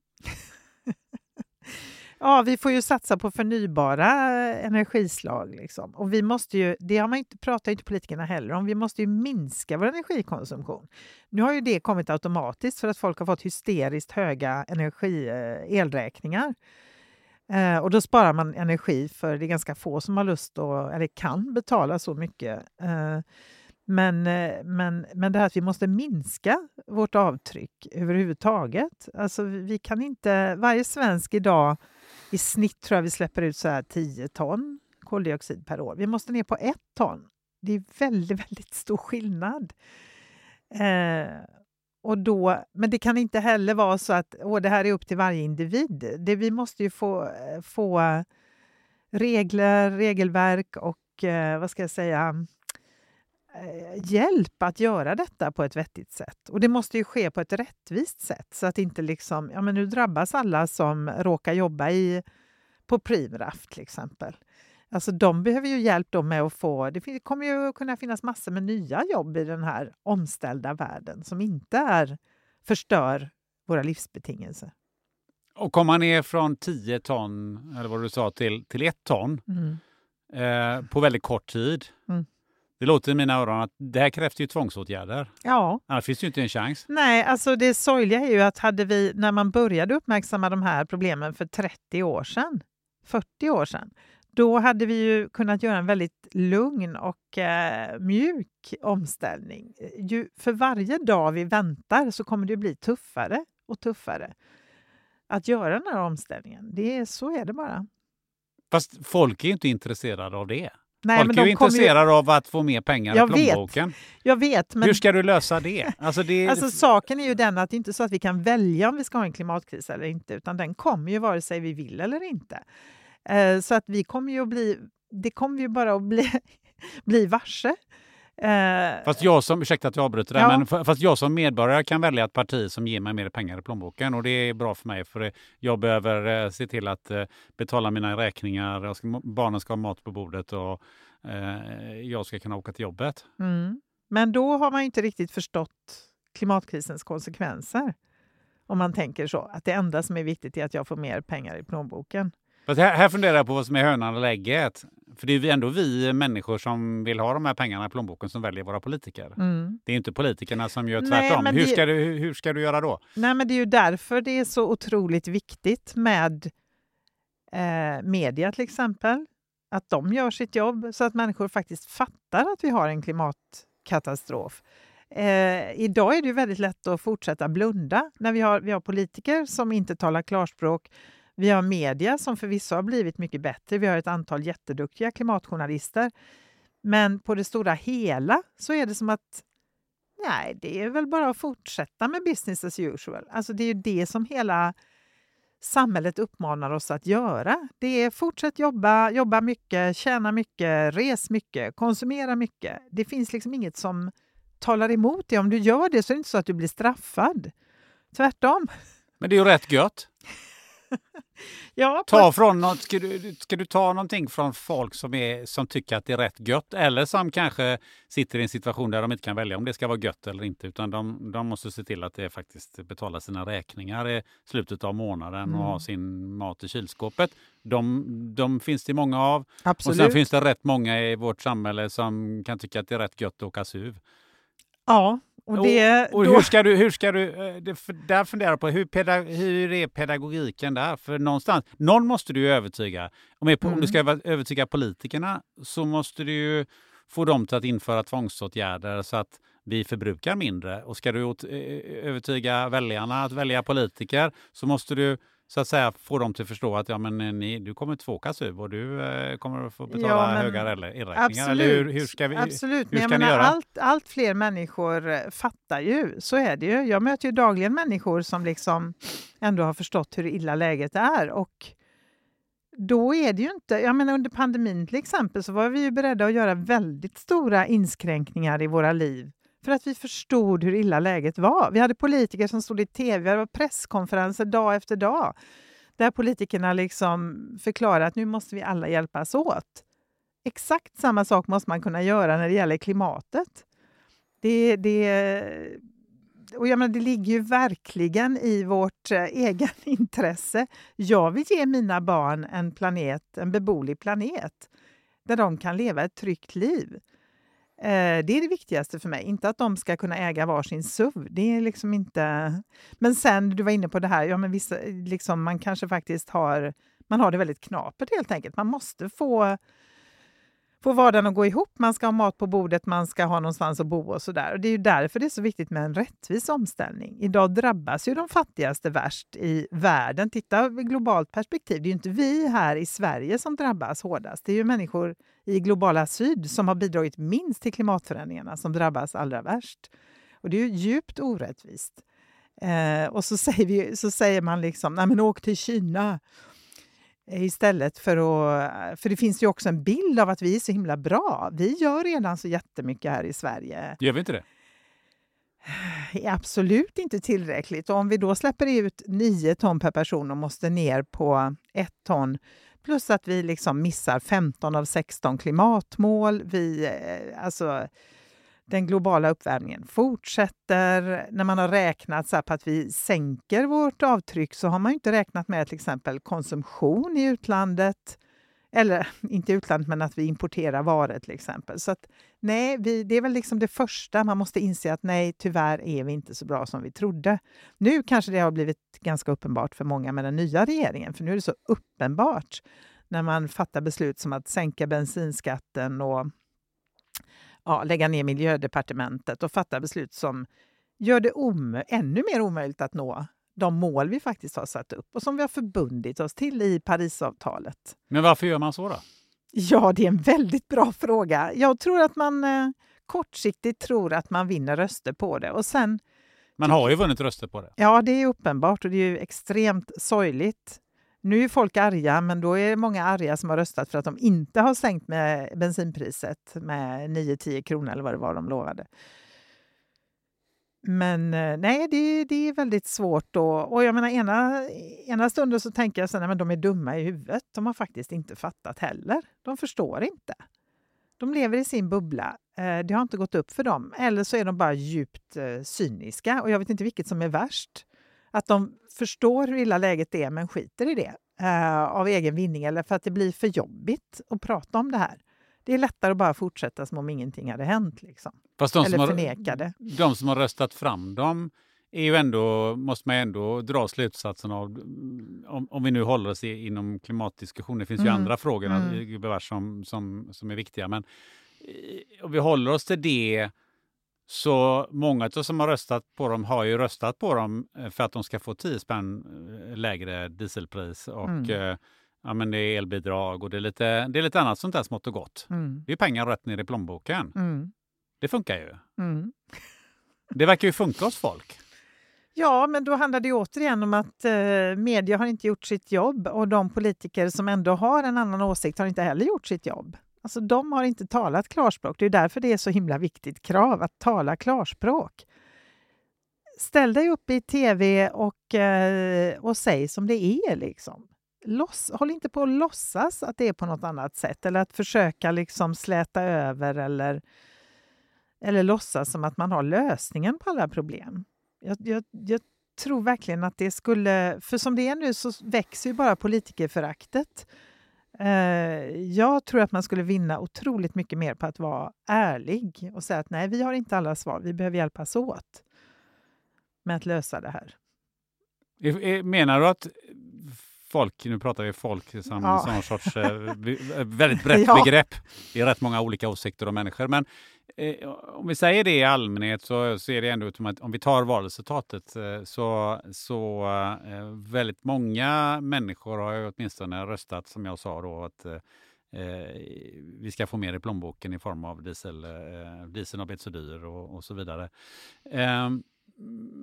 Ja, vi får ju satsa på förnybara eh, energislag. Liksom. Och vi måste ju, det har man inte, pratar inte politikerna heller om. Vi måste ju minska vår energikonsumtion. Nu har ju det kommit automatiskt för att folk har fått hysteriskt höga energi, eh, elräkningar. Eh, och då sparar man energi för det är ganska få som har lust att, eller kan betala så mycket. Eh, men, eh, men, men det här att vi måste minska vårt avtryck överhuvudtaget. Alltså vi kan inte, varje svensk idag i snitt tror jag vi släpper ut så här 10 ton koldioxid per år. Vi måste ner på ett ton. Det är väldigt, väldigt stor skillnad. Eh, och då, men det kan inte heller vara så att åh, det här är upp till varje individ. Det, vi måste ju få, eh, få regler, regelverk och eh, vad ska jag säga hjälp att göra detta på ett vettigt sätt. Och det måste ju ske på ett rättvist sätt så att inte liksom, ja men nu drabbas alla som råkar jobba i, på Primraff till exempel. Alltså de behöver ju hjälp då med att få, det kommer ju kunna finnas massor med nya jobb i den här omställda världen som inte är, förstör våra livsbetingelser. Och komma ner från 10 ton, eller vad du sa, till, till 1 ton Mm. eh, på väldigt kort tid. Mm. Det låter i mina öron att det här krävs ju tvångsåtgärder. Ja, Annars finns det ju inte en chans. Nej, alltså det sorgliga är ju att hade vi, när man började uppmärksamma de här problemen för 30 år sedan, 40 år sedan, då hade vi ju kunnat göra en väldigt lugn och eh, mjuk omställning. Ju, för varje dag vi väntar så kommer det bli tuffare och tuffare att göra den här omställningen. Det så är det bara. Fast folk är ju inte intresserade av det. Nej, folk men är ju de kommer ju, intresserade av att få mer pengar i Jag vet, plånboken. jag vet, men Hur ska du lösa det? Alltså det Alltså, saken är ju den att det inte är så att vi kan välja om vi ska ha en klimatkris eller inte, utan den kommer ju vare sig vi vill eller inte. Eh, så att vi kommer ju att bli, det kommer ju bara att bli, bli varse. Eh, Fast jag som, ursäkta att jag avbryter där, Ja. men fast jag som medborgare kan välja ett parti som ger mig mer pengar i plånboken och det är bra för mig för jag behöver eh, se till att eh, betala mina räkningar, ska, barnen ska ha mat på bordet och eh, jag ska kunna åka till jobbet. mm. Men då har man ju inte riktigt förstått klimatkrisens konsekvenser. Om man tänker så, att det enda som är viktigt är att jag får mer pengar i plånboken. Fast här, här funderar jag på vad som är hönan eller ägget. För det är ju ändå vi människor som vill ha de här pengarna i plånboken som väljer våra politiker. Mm. Det är inte politikerna som gör Nej, tvärtom. men hur, det- ska du, hur, hur ska du göra då? Nej, men det är ju därför det är så otroligt viktigt med eh, media till exempel. Att de gör sitt jobb så att människor faktiskt fattar att vi har en klimatkatastrof. Eh, idag är det ju väldigt lätt att fortsätta blunda när vi har, vi har politiker som inte talar klarspråk. Vi har media som förvisso har blivit mycket bättre. Vi har ett antal jätteduktiga klimatjournalister. Men på det stora hela så är det som att Nej, det är väl bara att fortsätta med business as usual. Alltså det är ju det som hela samhället uppmanar oss att göra. Det är fortsätt jobba, jobba mycket, tjäna mycket, res mycket, konsumera mycket. Det finns liksom inget som talar emot det. Om du gör det så är det inte så att du blir straffad. Tvärtom. Men det är ju rätt gött. Ja, Ta från något, ska, du, ska du ta någonting från folk som, är, som tycker att det är rätt gött eller som kanske sitter i en situation där de inte kan välja om det ska vara gött eller inte utan de, de måste se till att det faktiskt betalar sina räkningar i slutet av månaden Mm. och ha sin mat i kylskåpet. De, de finns det många av. Och absolut. sen finns det rätt många i vårt samhälle som kan tycka att det är rätt gött att åka SUV. Ja, och det... och då- hur ska du, hur ska du eh, där funderar på hur, peda, hur är pedagogiken där? För någonstans, någon måste du ju övertyga. Om, är, på- om Mm. du ska över- övertyga politikerna så måste du ju få dem till att införa tvångsåtgärder så att vi förbrukar mindre. Och ska du övertyga väljarna att välja politiker så måste du så att säga få dem till att förstå att ja, men, eh, ni, du kommer åka SUV och du eh, kommer att få betala Ja, men- höga el- elräkningar. Absolut, Eller hur, hur ska vi, absolut. hur men ska ni menar, göra? allt, allt fler människor eh, fattar ju, så är det ju. Jag möter ju dagligen människor som liksom ändå har förstått hur illa läget är. Och då är det ju inte, jag menar under pandemin till exempel så var vi ju beredda att göra väldigt stora inskränkningar i våra liv för att vi förstod hur illa läget var. Vi hade politiker som stod i tv, det var presskonferenser dag efter dag där politikerna liksom förklarade att nu måste vi alla hjälpas åt. Exakt samma sak måste man kunna göra när det gäller klimatet. Det, det, och jag menar, det ligger ju verkligen i vårt eh, egen intresse. Jag vill ge mina barn en planet, en beboelig planet där de kan leva ett tryggt liv. Eh, det är det viktigaste för mig, inte att de ska kunna äga varsin SUV. Det är liksom inte... Men sen, du var inne på det här, ja, men vissa, liksom, man kanske faktiskt har, man har det väldigt knapert helt enkelt. Man måste få, få vardagen att gå ihop. Man ska ha mat på bordet, man ska ha någonstans att bo och sådär. Och det är ju därför det är så viktigt med en rättvis omställning. Idag drabbas ju de fattigaste värst i världen. Titta globalt perspektiv. Det är ju inte vi här i Sverige som drabbas hårdast. Det är ju människor i globala syd som har bidragit minst till klimatförändringarna som drabbas allra värst. Och det är ju djupt orättvist. Eh, och så säger, vi, så säger man liksom, nej men åk till Kina eh, istället för att... För det finns ju också en bild av att vi är så himla bra. Vi gör redan så jättemycket här i Sverige. Gör vi inte det? är absolut inte tillräckligt. Och om vi då släpper ut 9 ton per person och måste ner på 1 ton plus att vi liksom missar 15 av 16 klimatmål. Vi, eh, alltså, den globala uppvärmningen fortsätter. När man har räknat så här på att vi sänker vårt avtryck så har man inte räknat med till exempel konsumtion i utlandet. Eller inte i utlandet, men att vi importerar varor till exempel. Så att, nej, vi, det är väl liksom det första. Man måste inse att nej, tyvärr är vi inte så bra som vi trodde. Nu kanske det har blivit ganska uppenbart för många med den nya regeringen, för nu är det så uppenbart när man fattar beslut som att sänka bensinskatten och ja, lägga ner miljödepartementet och fatta beslut som gör det ännu mer omöjligt att nå de mål vi faktiskt har satt upp och som vi har förbundit oss till i Parisavtalet. Men varför gör man så då? Ja, det är en väldigt bra fråga. Jag tror att man eh, kortsiktigt tror att man vinner röster på det. Och sen, Man har ju vunnit röster på det. ja, det är uppenbart och det är ju extremt sorgligt. Nu är folk arga, men då är det många arga som har röstat för att de inte har sänkt med bensinpriset med 9-10 kronor eller vad det var de lovade. Men eh, nej, det, det är väldigt svårt då. Och jag menar, ena, ena stunden så tänker jag att de är dumma i huvudet. De har faktiskt inte fattat heller. De förstår inte. De lever i sin bubbla. Eh, det har inte gått upp för dem. Eller så är de bara djupt eh, cyniska. Och jag vet inte vilket som är värst. Att de förstår hur illa läget är men skiter i det av egen vinning eller för att det blir för jobbigt att prata om det här. Det är lättare att bara fortsätta som om ingenting hade hänt. Liksom. Fast de Eller som förneka har, det. De som har röstat fram dem är ju ändå, måste man ändå dra slutsatsen av, om, om vi nu håller oss i, inom klimatdiskussionen, det finns ju Mm. andra frågor Mm. som, som, som är viktiga, men eh, om vi håller oss till det så många av som har röstat på dem har ju röstat på dem eh, för att de ska få 10 spänn eh, lägre dieselpris och Mm. Ja, men det är elbidrag och det är, lite, det är lite annat sånt där smått och gott. Mm. Det är pengar rätt ner i plånboken. Mm. Det funkar ju. Mm. Det verkar ju funka hos folk. Ja, men då handlar det återigen om att eh, media har inte gjort sitt jobb och de politiker som ändå har en annan åsikt har inte heller gjort sitt jobb. Alltså, de har inte talat klarspråk. Det är därför det är så himla viktigt krav att tala klarspråk. Ställ dig upp i tv och, eh, och säg som det är. Liksom. Loss, håll inte på att låtsas att det är på något annat sätt eller att försöka liksom släta över eller, eller låtsas som att man har lösningen på alla problem. Jag, jag, jag tror verkligen att det skulle... För som det är nu så växer ju bara politikerföraktet. Eh, jag tror att man skulle vinna otroligt mycket mer på att vara ärlig och säga att nej, vi har inte alla svar, vi behöver hjälpas åt med att lösa det här. Eh, eh, menar du att folk, nu pratar vi folk som, Ja. någon sorts eh, be- väldigt brett Ja. begrepp. Det är rätt många olika åsikter om människor. Men eh, om vi säger det i allmänhet så, är det ändå som att om vi tar valresultatet eh, så, så eh, väldigt många människor har ju åtminstone röstat som jag sa då att eh, eh, vi ska få mer i plånboken i form av diesel. Eh, dieseln har blivit så dyr och, och så vidare.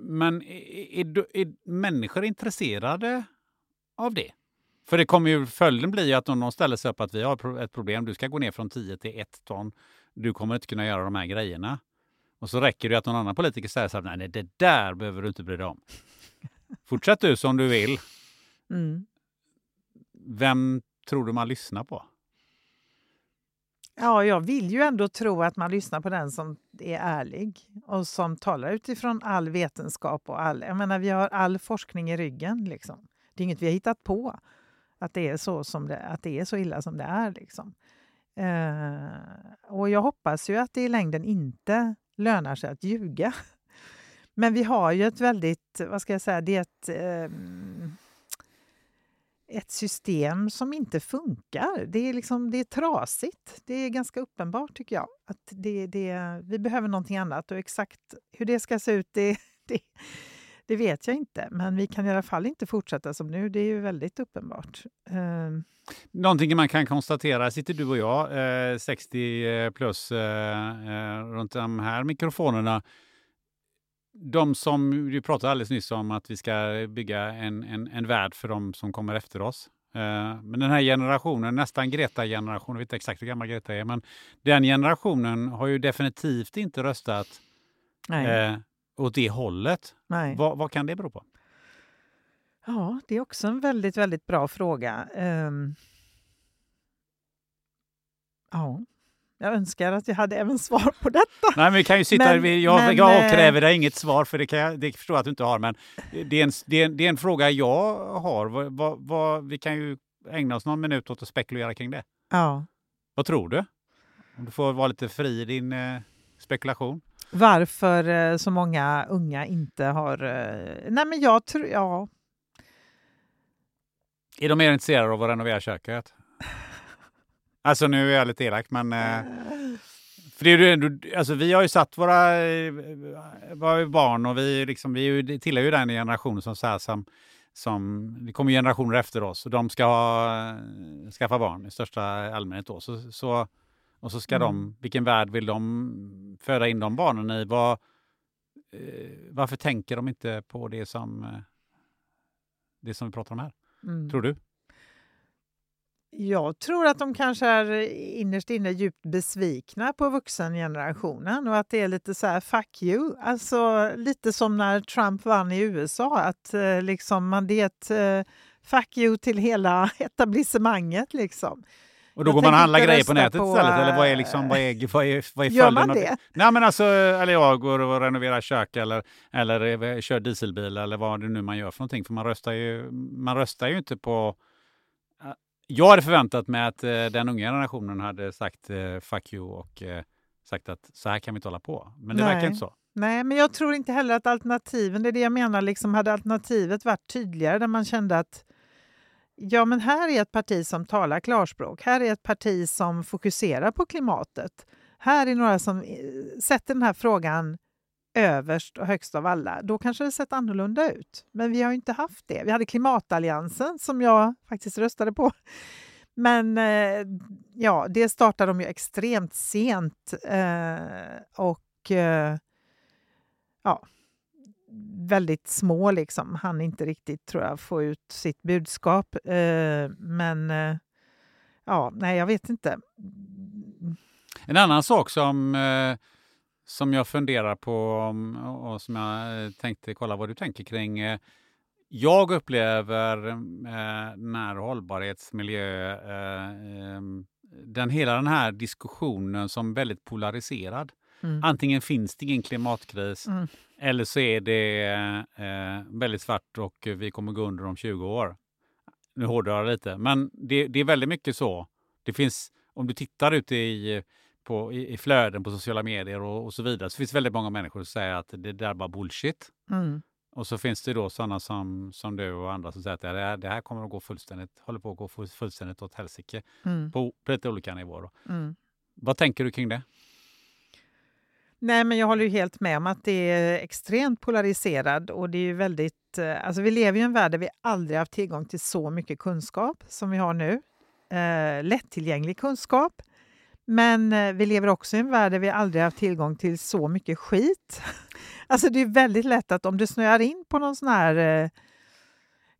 Men är, är, är människor intresserade av det? För det kommer ju, följden blir ju att om någon ställer sig upp att vi har ett problem, du ska gå ner från 10 till 1 ton, du kommer inte kunna göra de här grejerna. Och så räcker det att någon annan politiker säger så här, nej, nej det där behöver du inte bry dig om. Fortsätt du som du vill. Mm. Vem tror du man lyssnar på? Ja, jag vill ju ändå tro att man lyssnar på den som är ärlig och som talar utifrån all vetenskap och all... Jag menar, vi har all forskning i ryggen. Liksom. Det är inget vi har hittat på, att det är så, som det, att det är så illa som det är. Liksom. Eh, och jag hoppas ju att det i längden inte lönar sig att ljuga. Men vi har ju ett väldigt, vad ska jag säga, det är ett, eh, ett system som inte funkar. Det är, liksom, det är trasigt. Det är ganska uppenbart tycker jag. Att det, det, vi behöver någonting annat och exakt hur det ska se ut det, det, det vet jag inte. Men vi kan i alla fall inte fortsätta som nu. Det är ju väldigt uppenbart. Ehm, Någonting man kan konstatera, sitter du och jag, eh, 60 plus, eh, eh, runt de här mikrofonerna. De som, du pratade alldeles nyss om att vi ska bygga en, en, en värld för de som kommer efter oss. Eh, men den här generationen, nästan Greta-generationen, jag vet inte exakt hur gammal Greta är, men den generationen har ju definitivt inte röstat nej, eh, åt det hållet. nej. Vad, vad kan det bero på? Ja, det är också en väldigt, väldigt bra fråga. Ehm, ja, jag önskar att jag hade även svar på detta. Nej, men vi kan ju sitta... Men- vi- jag, men, jag eh, kräver dig inget svar, för det, kan jag, det förstår jag att du inte har. Men det är en, det är en, det är en fråga jag har. Vad, vad, vad, vi kan ju ägna oss någon minut åt att spekulera kring det. Ja. Vad tror du? Om du får vara lite fri i din eh, spekulation. Varför eh, så många unga inte har... eh, Nej, men jag tror... Ja, Är de mer intresserade av att renovera köket? Alltså nu är jag lite elak, men... Eh, för det är ju ändå, alltså vi har ju satt våra, våra barn och vi, liksom, vi tillhör ju den generation som, så här, som, som... Det kommer generationer efter oss och de ska ha, skaffa barn i största allmänhet. Då. Så, så, och så ska Mm. de... Vilken värld vill de föda in de barnen i? Vad, eh, varför tänker de inte på det som, eh, det som vi pratar om här? mm. Tror du? Jag tror att de kanske är innerst inne djupt besvikna på vuxengenerationen och att det är lite så här fuck you. Alltså lite som när Trump vann i USA, att eh, liksom man, det är ett fuck you till hela etablissemanget. Liksom. Och då jag går man och handlar grejer på nätet på, istället? Eller vad är, liksom, vad är, vad är, vad är Gör man det? Nej, men alltså, eller jag går och renoverar kök eller, eller kör dieselbil eller vad det nu man gör för någonting. För man röstar ju, man röstar ju inte på... Jag hade förväntat mig att eh, den unga generationen hade sagt eh, fuck you och eh, sagt att så här kan vi inte hålla på. Men det Nej. verkar inte så. Nej, men jag tror inte heller att alternativen, det är det jag menar, liksom hade alternativet varit tydligare där man kände att Ja, men här är ett parti som talar klarspråk. Här är ett parti som fokuserar på klimatet. Här är några som eh, sätter den här frågan överst och högst av alla. Då kanske det sett annorlunda ut. Men vi har inte haft det. Vi hade Klimatalliansen som jag faktiskt röstade på. Men eh, ja, det startade de ju extremt sent. Eh, och ja, väldigt små, liksom. han inte riktigt tror jag få ut sitt budskap. Eh, men eh, ja, nej, jag vet inte. En annan sak som, eh, som jag funderar på och som jag tänkte kolla vad du tänker kring. Jag upplever den här hållbarhetsmiljö, den, hela den här diskussionen som väldigt polariserad. Mm. Antingen finns det ingen klimatkris mm. Eller så är det eh, väldigt svart och vi kommer gå under om 20 år. Nu hårdrar jag lite, men det, det, är väldigt mycket så. Det finns, om du tittar ute i, på, i, i flöden på sociala medier och, och, så vidare så finns det väldigt många människor som säger att det där är bara bullshit. Mm. Och så finns det då sådana som, som du och andra som säger att det här, det här kommer att gå fullständigt, håller på att gå fullständigt åt helsike mm. på, på lite olika nivåer. Mm. Vad tänker du kring det? Nej, men jag håller ju helt med om att det är extremt polariserad och det är ju väldigt... Eh, alltså vi lever i en värld där vi aldrig haft tillgång till så mycket kunskap som vi har nu. Eh, lättillgänglig kunskap. Men eh, vi lever också i en värld där vi aldrig haft tillgång till så mycket skit. Alltså det är väldigt lätt att om du snöar in på någon sån här eh,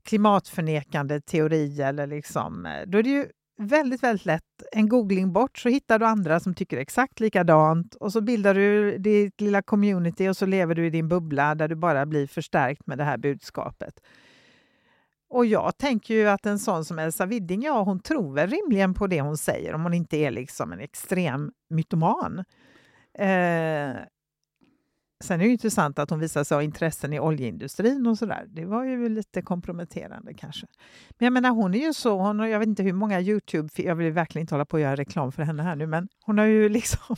klimatförnekande teori eller liksom, eh, då är det ju väldigt, väldigt lätt en googling bort så hittar du andra som tycker exakt likadant och så bildar du ditt lilla community och så lever du i din bubbla där du bara blir förstärkt med det här budskapet. Och jag tänker ju att en sån som Elsa Widding, ja hon tror väl rimligen på det hon säger om hon inte är liksom en extrem mytoman. Eh, Sen är det intressant att hon visar sig ha intressen i oljeindustrin och sådär. Det var ju lite komprometterande kanske. Men jag menar, hon är ju så, hon, jag vet inte hur många Youtube, jag vill verkligen inte hålla på att göra reklam för henne här nu, men hon har ju liksom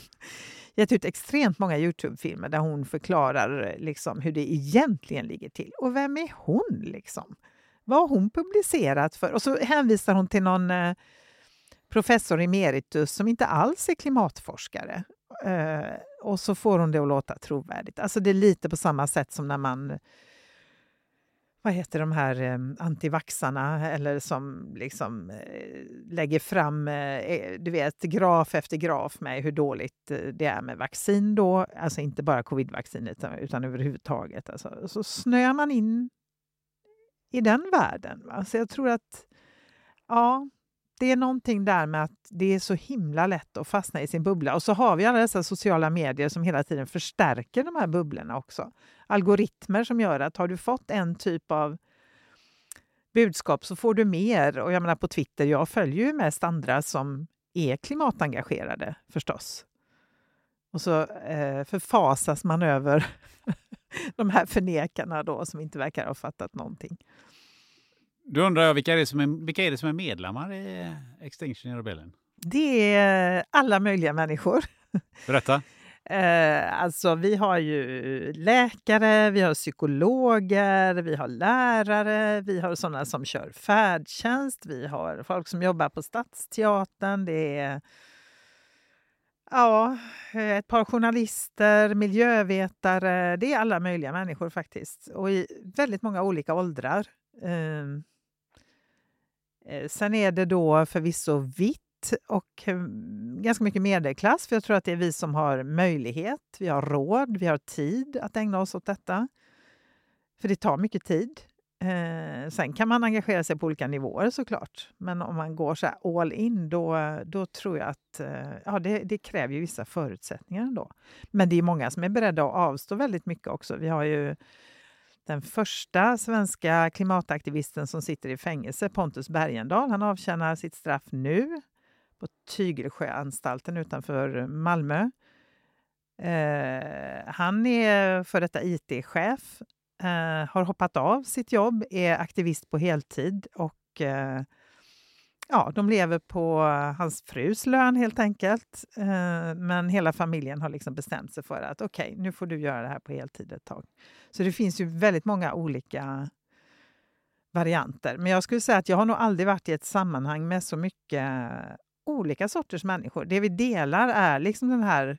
gett ut extremt många Youtube-filmer där hon förklarar eh, liksom hur det egentligen ligger till. Och vem är hon liksom? Vad har hon publicerat för? Och så hänvisar hon till någon eh, professor emeritus som inte alls är klimatforskare. Eh, och så får hon det att låta trovärdigt. Alltså det är lite på samma sätt som när man vad heter de här eh, antivaxarna eller som liksom eh, lägger fram eh, eh du vet, graf efter graf med hur dåligt eh, det är med vaccin då, alltså inte bara covidvaccinet utan, utan överhuvudtaget. Alltså, så snöar man in i den världen. Så jag tror att ja, det är någonting där med att det är så himla lätt att fastna i sin bubbla. Och så har vi alla dessa sociala medier som hela tiden förstärker de här bubblorna också. Algoritmer som gör att har du fått en typ av budskap så får du mer. Och jag menar på Twitter, jag följer ju mest andra som är klimatengagerade förstås. Och så eh, förfasas man över de här förnekarna då som inte verkar ha fattat någonting. Då undrar jag, vilka är, det som är, vilka är det som är medlemmar i Extinction Rebellion? Det är alla möjliga människor. Berätta. Eh, alltså, vi har ju läkare, vi har psykologer, vi har lärare, vi har sådana som kör färdtjänst, vi har folk som jobbar på Stadsteatern, det är ja, ett par journalister, miljövetare, det är alla möjliga människor faktiskt. Och i väldigt många olika åldrar. Eh, Eh, sen är det då förvisso vitt och eh, ganska mycket medelklass, för jag tror att det är vi som har möjlighet, vi har råd, vi har tid att ägna oss åt detta. För det tar mycket tid. Eh, sen kan man engagera sig på olika nivåer såklart. Men om man går så all in då, då tror jag att eh, ja, det, det, kräver ju vissa förutsättningar ändå. Men det är många som är beredda att avstå väldigt mycket också. Vi har ju den första svenska klimataktivisten som sitter i fängelse, Pontus Bergendahl. Han avtjänar sitt straff nu på Tygelsjöanstalten utanför Malmö. Eh, han är för detta IT-chef eh, har hoppat av sitt jobb, är aktivist på heltid och eh, ja, de lever på eh, hans frus lön helt enkelt. Eh, men hela familjen har liksom bestämt sig för att okej, okay, nu får du göra det här på heltid ett tag. Så det finns ju väldigt många olika varianter. Men jag skulle säga att jag har nog aldrig varit i ett sammanhang med så mycket olika sorters människor. Det vi delar är liksom den här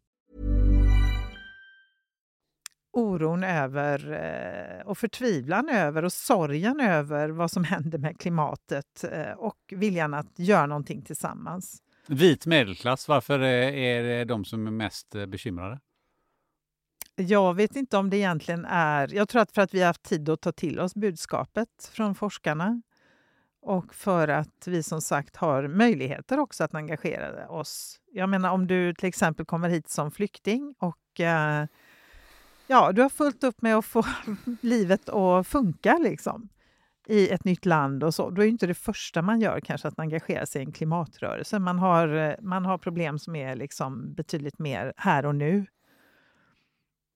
Oron över eh, och förtvivlan över och sorgen över vad som händer med klimatet eh, och viljan att göra någonting tillsammans. Vit medelklass, varför är det de som är mest eh, bekymrade? Jag vet inte om det egentligen är... Jag tror att för att vi har haft tid att ta till oss budskapet från forskarna och för att vi som sagt har möjligheter också att engagera oss. Jag menar om du till exempel kommer hit som flykting och eh, ja, du har fullt upp med att få livet att funka liksom i ett nytt land och så, då är inte det första man gör kanske att engagera sig i en klimatrörelse. Man har, eh, man har problem som är liksom betydligt mer här och nu.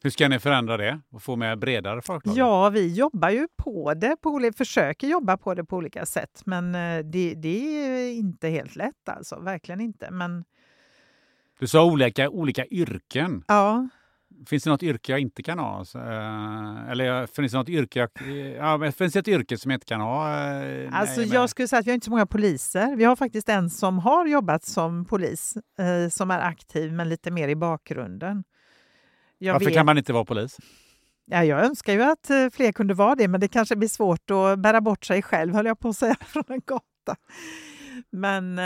Hur ska ni förändra det och få med bredare folklager? Ja, vi jobbar ju på det, på, försöker jobba på det på olika sätt. Men eh, det, det är inte helt lätt alltså, verkligen inte. Men... Du sa olika, olika yrken. Ja. Finns det något yrke jag inte kan ha? Eh, eller finns det något yrke jag, ja, finns det ett yrke som jag inte kan ha? Eh, alltså jag skulle säga att vi har inte så många poliser. Vi har faktiskt en som har jobbat som polis, eh, som är aktiv men lite mer i bakgrunden. Jag Varför vet... kan man inte vara polis? Ja, jag önskar ju att eh, fler kunde vara det, men det kanske blir svårt att bära bort sig själv, höll jag på att säga, från en gata. Men...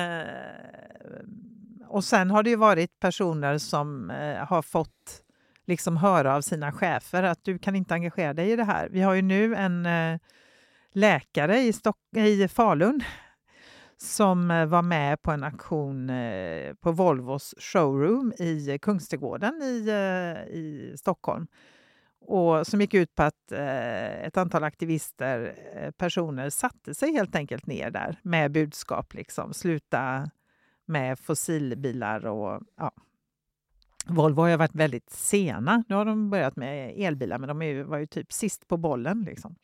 Och sen har det ju varit personer som har fått liksom höra av sina chefer att du kan inte engagera dig i det här. Vi har ju nu en eh, läkare i, Stock i Falun som eh, var med på en aktion eh, på Volvos showroom i Kungsträdgården i, i Stockholm och som gick ut på att eh, ett antal aktivister, eh, personer, satte sig helt enkelt ner där med budskap liksom sluta med fossilbilar och ja, Volvo har ju varit väldigt sena. Nu har de börjat med elbilar, men de är, var ju typ sist på bollen. Liksom.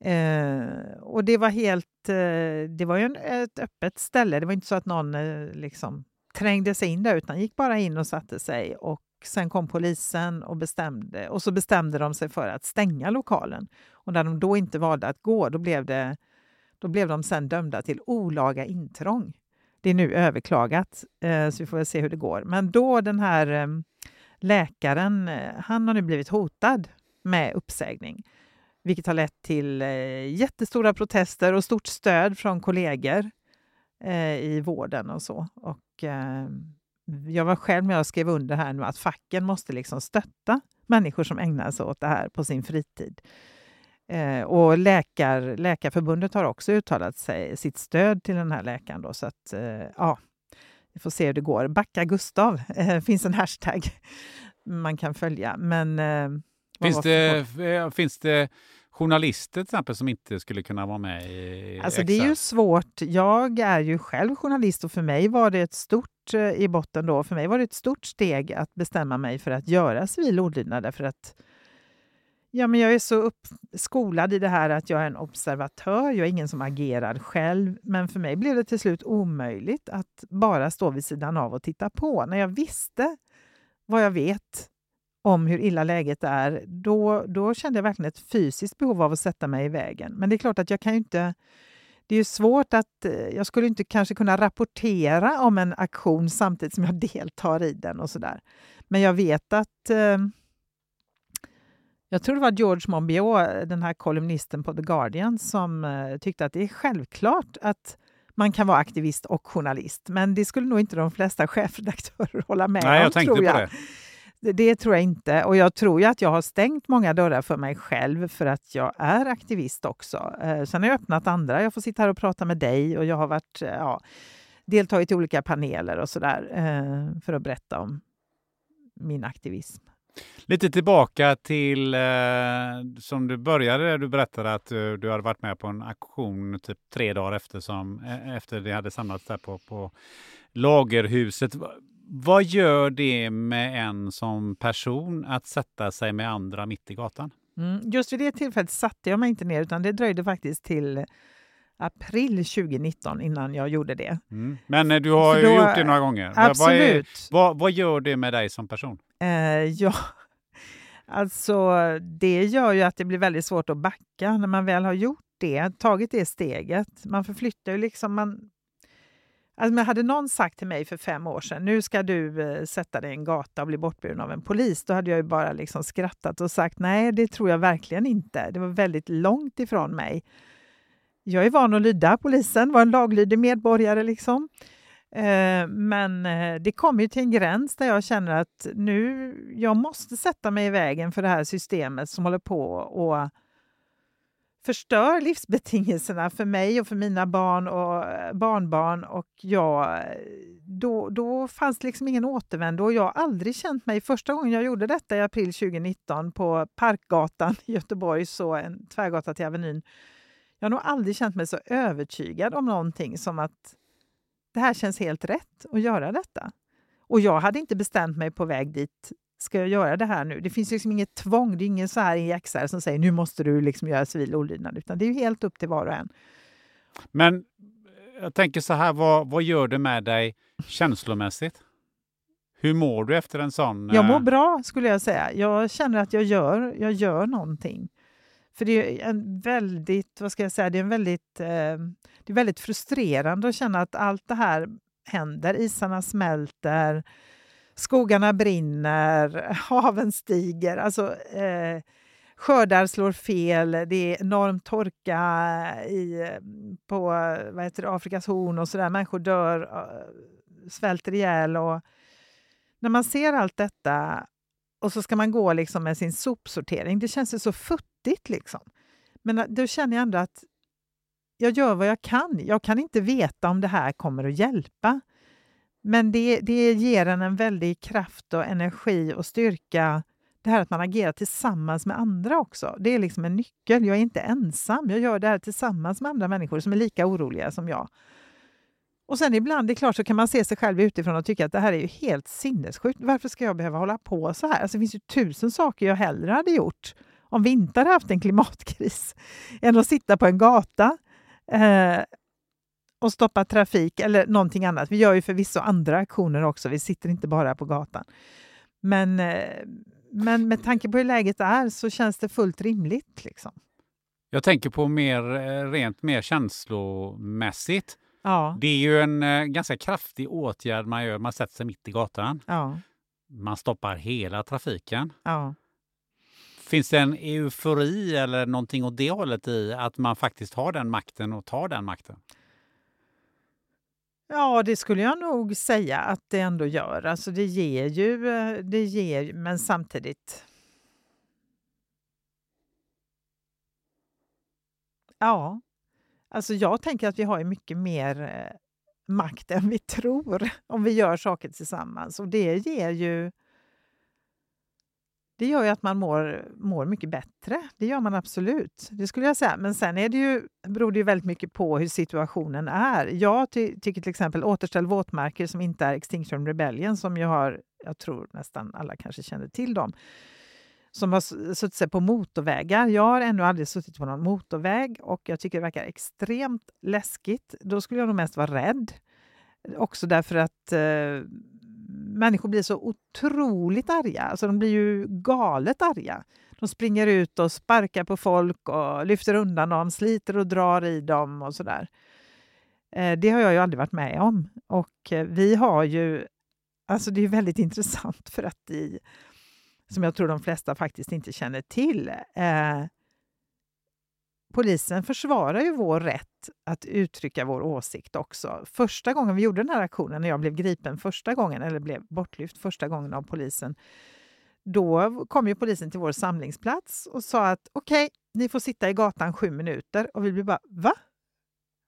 Eh, och det var helt... Eh, det var ju en, ett öppet ställe. Det var inte så att någon eh, liksom trängde sig in där, utan gick bara in och satte sig. Och sen kom polisen och bestämde. Och så bestämde de sig för att stänga lokalen. Och när de då inte valde att gå, då blev det Då blev de sen dömda till olaga intrång. Det är nu överklagat, eh, så vi får väl se hur det går. Men då den här eh, läkaren, eh, han har nu blivit hotad med uppsägning vilket har lett till jättestora protester och stort stöd från kollegor i vården och så. Och, jag var själv med och skrev under här nu att facken måste liksom stötta människor som ägnar sig åt det här på sin fritid. Eh, och läkar, Läkarförbundet har också uttalat sig, sitt stöd till den här läkaren. Då, så att, eh, ja, vi får se hur det går. Backa Gustav eh, finns en hashtag man kan följa. Men, eh, finns, det, eh, finns det journalister till exempel som inte skulle kunna vara med i Alltså det är ju svårt. Jag är ju själv journalist och för mig var det ett stort eh, i botten då. För mig var det ett stort steg att bestämma mig för att göra civil olydnad därför att Ja, men jag är så skolad i det här att jag är en observatör, jag är ingen som agerar själv. Men för mig blev det till slut omöjligt att bara stå vid sidan av och titta på. När jag visste vad jag vet om hur illa läget är, då, då kände jag verkligen ett fysiskt behov av att sätta mig i vägen. Men det är klart att jag kan ju inte... Det är ju svårt att... Eh, jag skulle inte kanske kunna rapportera om en aktion samtidigt som jag deltar i den och sådär. Men jag vet att... Eh, jag tror det var George Monbiot, den här kolumnisten på The Guardian, som eh, tyckte att det är självklart att man kan vara aktivist och journalist. Men det skulle nog inte de flesta chefredaktörer hålla med Nej, om. Jag tänkte tror jag. på det. Det tror jag inte. Och jag tror ju att jag har stängt många dörrar för mig själv för att jag är aktivist också. Eh, sen har jag öppnat andra. Jag får sitta här och prata med dig och jag har varit, eh, ja, deltagit i olika paneler och sådär eh, för att berätta om min aktivism. Lite tillbaka till eh, som du började, du berättade att du, eh, du hade varit med på en aktion typ tre dagar efter, som, eh, efter det hade samlats där på, på Lagerhuset. Vad gör det med en som person att sätta sig med andra mitt i gatan? Mm, just vid det tillfället satte jag mig inte ner, utan det dröjde faktiskt till april 2019 innan jag gjorde det. Mm. Men eh, du har då, gjort det några gånger. Absolut. Vad, är, vad, vad, gör det med dig som person? Eh, ja, alltså det gör ju att det blir väldigt svårt att backa när man väl har gjort det, tagit det steget. Man förflyttar ju liksom, man, Alltså, hade någon sagt till mig för fem år sedan, nu ska du eh, sätta dig i en gata och bli bortburen av en polis, då hade jag ju bara liksom skrattat och sagt nej, det tror jag verkligen inte. Det var väldigt långt ifrån mig. Jag är van att lyda polisen, vara en laglydig medborgare. liksom. Eh, men eh, det kommer ju till en gräns där jag känner att nu, jag måste sätta mig i vägen för det här systemet som håller på och förstör livsbetingelserna för mig och för mina barn och eh, barnbarn. Och jag, då, då fanns det liksom ingen återvändo. Och jag har aldrig känt mig... Första gången jag gjorde detta i april 2019 på Parkgatan i Göteborg, så en tvärgata till Avenyn. Jag har nog aldrig känt mig så övertygad om någonting som att det här känns helt rätt att göra detta. Och jag hade inte bestämt mig på väg dit ska jag göra det här nu? Det finns liksom inget tvång. Det är ingen så här i XR som säger nu måste du liksom göra civil olydnad, utan det är helt upp till var och en. Men jag tänker så här, vad, vad gör det med dig känslomässigt? Hur mår du efter en sån? Jag mår eh, bra skulle jag säga. Jag känner att jag gör, jag gör någonting. För det är en väldigt, vad ska jag säga, det är en väldigt, eh, det är väldigt frustrerande att känna att allt det här händer. Isarna smälter, skogarna brinner, haven stiger. Alltså, eh, skördar slår fel, det är enorm torka i, på vad heter det, Afrikas horn och sådär. Människor dör, eh, svälter ihjäl. Och när man ser allt detta och så ska man gå liksom med sin sopsortering, det känns ju så futtigt. Liksom. Men eh, då känner jag ändå att jag gör vad jag kan. Jag kan inte veta om det här kommer att hjälpa. Men det, det ger en en väldig kraft och energi och styrka. Det här att man agerar tillsammans med andra också. Det är liksom en nyckel. Jag är inte ensam. Jag gör det här tillsammans med andra människor som är lika oroliga som jag. Och sen ibland, det är klart, så kan man se sig själv utifrån och tycka att det här är ju helt sinnessjukt. Varför ska jag behöva hålla på så här? Alltså, det finns ju tusen saker jag hellre hade gjort om vi inte hade haft en klimatkris än att sitta på en gata. Eh, och stoppa trafik eller någonting annat. Vi gör ju förvisso andra aktioner också. Vi sitter inte bara på gatan. Men, eh, men med tanke på hur läget är så känns det fullt rimligt. Liksom. Jag tänker på mer eh, rent mer känslomässigt. Ja, Det är ju en eh, ganska kraftig åtgärd man gör. Man sätter sig mitt i gatan. ja, Man stoppar hela trafiken. ja. Finns det en eufori eller någonting åt det hållet i att man faktiskt har den makten och tar den makten? Ja, det skulle jag nog säga att det ändå gör. Alltså det ger ju, eh, det ger, men samtidigt... Ja, alltså jag tänker att vi har ju mycket mer eh, makt än vi tror om vi gör saker tillsammans. Och det ger ju... Det gör ju att man mår, mår mycket bättre. Det gör man absolut. Det skulle jag säga. Men sen är det ju, beror det ju väldigt mycket på hur situationen är. Jag ty tycker till exempel Återställ våtmarker som inte är Extinction Rebellion som ju har, jag tror nästan alla kanske känner till dem, som har suttit sig på motorvägar. Jag har ännu aldrig suttit på någon motorväg och jag tycker det verkar extremt läskigt. Då skulle jag nog mest vara rädd. Också därför att eh, människor blir så otroligt arga. Alltså de blir ju galet arga. De springer ut och sparkar på folk och lyfter undan dem, sliter och drar i dem och sådär. Eh, det har jag ju aldrig varit med om. Och eh, vi har ju... Alltså det är väldigt intressant för att i, som jag tror de flesta faktiskt inte känner till, eh, polisen försvarar ju vår rätt att uttrycka vår åsikt också. Första gången vi gjorde den här aktionen, när jag blev gripen första gången, eller blev bortlyft första gången av polisen, då kom ju polisen till vår samlingsplats och sa att okej, ni får sitta i gatan sju minuter. Och vi blev bara, va?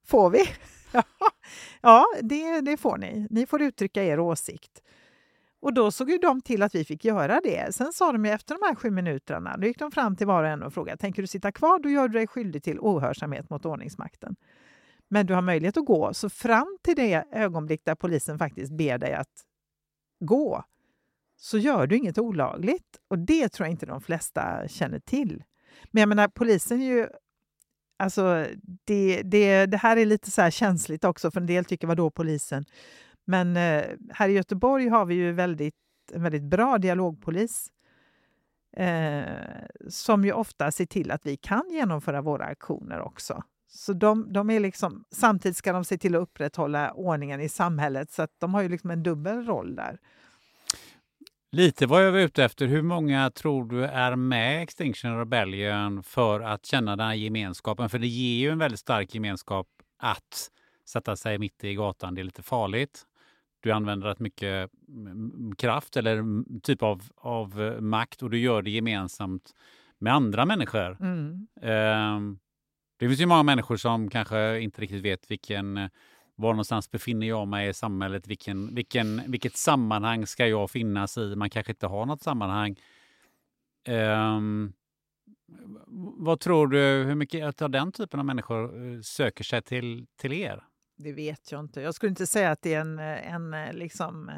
Får vi? ja, det, det får ni. Ni får uttrycka er åsikt. Och då såg ju de till att vi fick göra det. Sen sa de ju efter de här sju minuterna, då gick de fram till var och en och frågade, tänker du sitta kvar, då gör du dig skyldig till ohörsamhet mot ordningsmakten. Men du har möjlighet att gå. Så fram till det ögonblick där polisen faktiskt ber dig att gå, så gör du inget olagligt. Och det tror jag inte de flesta känner till. Men jag menar, polisen är ju... Alltså, det, det, det här är lite så här känsligt också, för en del tycker vadå polisen? Men eh, här i Göteborg har vi ju väldigt, en väldigt bra dialogpolis eh, som ju ofta ser till att vi kan genomföra våra aktioner också. Så de, de är liksom, samtidigt ska de se till att upprätthålla ordningen i samhället, så att de har ju liksom en dubbel roll där. Lite vad jag var ute efter. Hur många tror du är med i Extinction Rebellion för att känna den här gemenskapen? För det ger ju en väldigt stark gemenskap att sätta sig mitt i gatan. Det är lite farligt. Du använder rätt mycket kraft eller typ av, av eh, makt och du gör det gemensamt med andra människor. Mm. Ehm, det finns ju många människor som kanske inte riktigt vet vilken eh, var någonstans befinner jag mig i samhället? Vilken, vilken, vilket sammanhang ska jag finnas i? Man kanske inte har något sammanhang. Ehm, vad tror du, hur mycket av den typen av människor eh, söker sig till, till er? Det vet jag inte. Jag skulle inte säga att det är en, eh, en, eh, liksom, eh,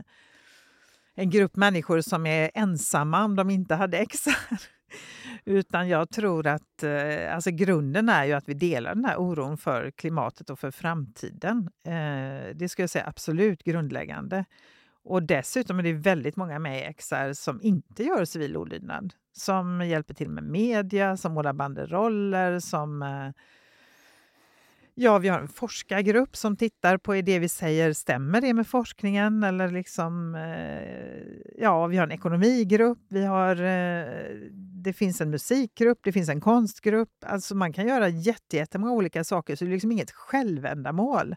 en grupp människor som är ensamma om de inte hade exar. Utan jag tror att alltså grunden är ju att vi delar den här oron för klimatet och för framtiden. Det skulle jag säga absolut grundläggande. Och dessutom är det väldigt många med i XR som inte gör civil olydnad. Som hjälper till med media, som målar banderoller, som eh, Ja, vi har en forskargrupp som tittar på är det vi säger, stämmer det med forskningen? Eller liksom, eh, ja, vi har en ekonomigrupp, vi har, eh, det finns en musikgrupp, det finns en konstgrupp. Alltså man kan göra jättemånga olika saker, så det är liksom inget självändamål.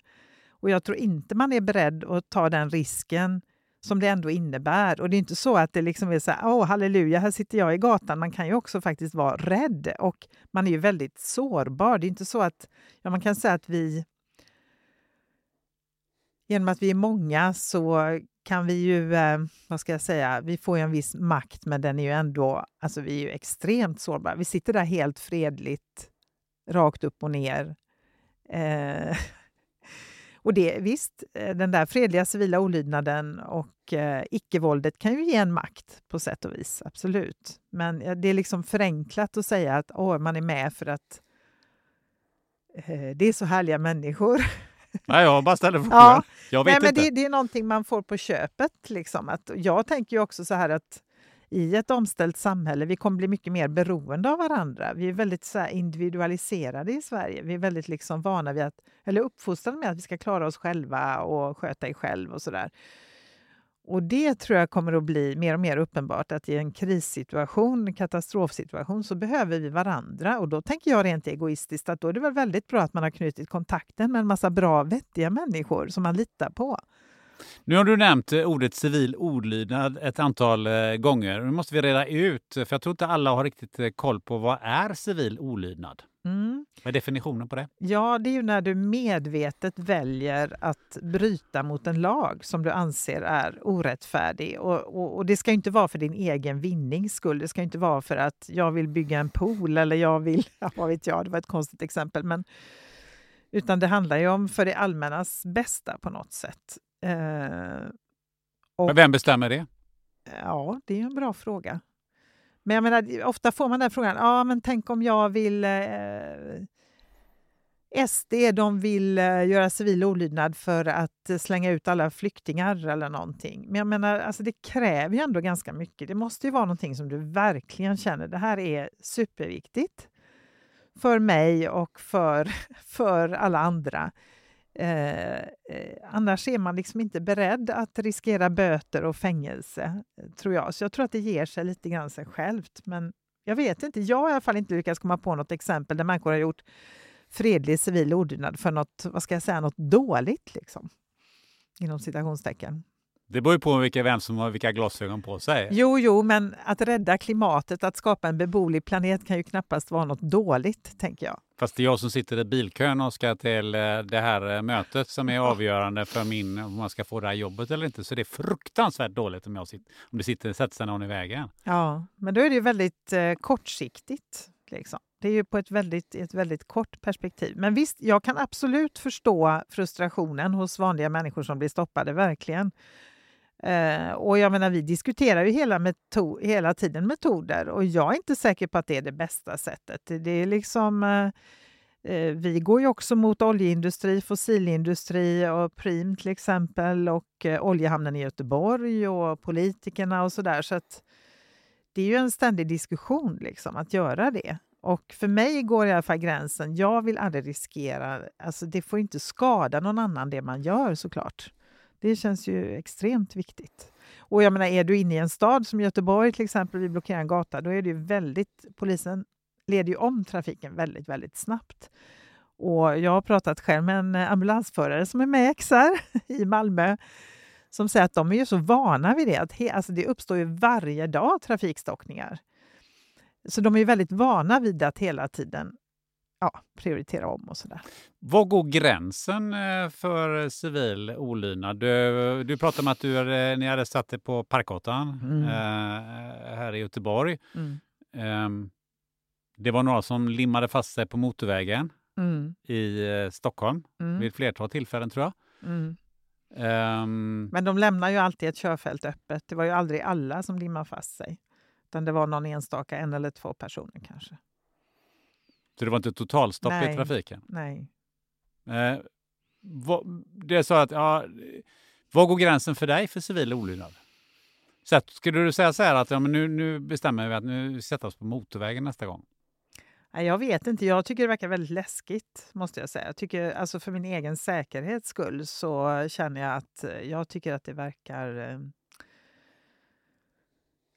Och jag tror inte man är beredd att ta den risken som det ändå innebär. Och det är inte så att det liksom är så här, åh halleluja, här sitter jag i gatan. Man kan ju också faktiskt vara rädd och man är ju väldigt sårbar. Det är inte så att, ja man kan säga att vi, genom att vi är många så kan vi ju, eh, vad ska jag säga, vi får ju en viss makt men den är ju ändå, alltså vi är ju extremt sårbara. Vi sitter där helt fredligt, rakt upp och ner. Eh, och det, visst, eh, den där fredliga civila olydnaden och eh, icke-våldet kan ju ge en makt på sätt och vis, absolut. Men det är liksom förenklat att säga att åh, man är med för att eh, det är så härliga människor. Nej, jag bara ställer frågan. Ja. Jag vet Nej, men inte. det, det är någonting man får på köpet. Liksom. Att, jag tänker ju också så här att i ett omställt samhälle. Vi kommer bli mycket mer beroende av varandra. Vi är väldigt så individualiserade i Sverige. Vi är väldigt liksom vana vid att, eller uppfostrade med att vi ska klara oss själva och sköta dig själv och sådär. Och det tror jag kommer att bli mer och mer uppenbart att i en krissituation, katastrofsituation, så behöver vi varandra. Och då tänker jag rent egoistiskt att då är det väl väldigt bra att man har knutit kontakten med en massa bra, vettiga människor som man litar på. Nu har du nämnt eh, ordet civil olydnad ett antal eh, gånger. Nu måste vi reda ut, för jag tror inte alla har riktigt eh, koll på vad är civil olydnad? Mm. Vad är definitionen på det? Ja, det är ju när du medvetet väljer att bryta mot en lag som du anser är orättfärdig. Och, och, och det ska inte vara för din egen vinnings skull. Det ska inte vara för att jag vill bygga en pool eller jag vill, ja, vad vet jag, det var ett konstigt exempel. Men, utan det handlar ju om för det allmännas bästa på något sätt. Eh, och, Men vem bestämmer det? Ja, det är en bra fråga. Men jag menar, ofta får man den frågan, ja men tänk om jag vill eh, SD de vill eh, göra civil olydnad för att slänga ut alla flyktingar eller någonting. Men jag menar, alltså det kräver ju ändå ganska mycket. Det måste ju vara någonting som du verkligen känner, det här är superviktigt för mig och för, för alla andra. Eh, eh, annars är man liksom inte beredd att riskera böter och fängelse, eh, tror jag. Så jag tror att det ger sig lite grann sig självt. Men jag vet inte. Jag har i alla fall inte lyckats komma på något exempel där människor har gjort fredlig civil olydnad för något, vad ska jag säga, något dåligt, liksom. Inom citationstecken. Det beror ju på vilka, vem som har vilka glasögon på sig. Jo, jo, men att rädda klimatet, att skapa en beboelig planet kan ju knappast vara något dåligt, tänker jag. Fast det är jag som sitter i bilkön och ska till eh, det här eh, mötet som är avgörande för min, om man ska få det här jobbet eller inte. Så det är fruktansvärt dåligt om, jag sitter, om det sitter, sätter sig någon i vägen. Ja, men då är det ju väldigt eh, kortsiktigt. Liksom. Det är ju på ett väldigt, ett väldigt kort perspektiv. Men visst, jag kan absolut förstå frustrationen hos vanliga människor som blir stoppade, verkligen. Eh, och jag menar, vi diskuterar ju hela, meto hela tiden metoder och jag är inte säker på att det är det bästa sättet. Det är liksom... Eh, eh, vi går ju också mot oljeindustri, fossilindustri och Prim till exempel och eh, oljehamnen i Göteborg och politikerna och sådär. Så att det är ju en ständig diskussion liksom, att göra det. Och för mig går i alla fall gränsen, jag vill aldrig riskera, alltså det får inte skada någon annan det man gör såklart. Det känns ju extremt viktigt. Och jag menar, är du inne i en stad som Göteborg till exempel, vi blockerar en gata, då är det ju väldigt, polisen leder ju om trafiken väldigt, väldigt snabbt. Och jag har pratat själv med en eh, ambulansförare som är med i XR i Malmö som säger att de är ju så vana vid det. Att he, alltså det uppstår ju varje dag trafikstockningar. Så de är väldigt vana vid att hela tiden ja, prioritera om och sådär. Var går gränsen eh, för civil olydnad? Du, du pratade om att du ni hade satt det på Parkgatan mm. eh, här i Göteborg. Mm. Eh, det var några som limmade fast sig på motorvägen mm. i eh, Stockholm mm. vid ett flertal tillfällen tror jag. Um, Men de lämnar ju alltid ett körfält öppet. Det var ju aldrig alla som limmade fast sig. Utan det var någon enstaka, en eller två personer kanske. Så det var inte totalstopp Nej. i trafiken? Nej. Eh, vad, det är så att, ja, var går gränsen för dig för civil olydnad? Så att, skulle du säga så här att ja, men nu, nu bestämmer vi att nu sätter oss på motorvägen nästa gång? Nej, jag vet inte. Jag tycker det verkar väldigt läskigt, måste jag säga. Jag tycker, alltså för min egen säkerhets skull så känner jag att jag tycker att det verkar eh,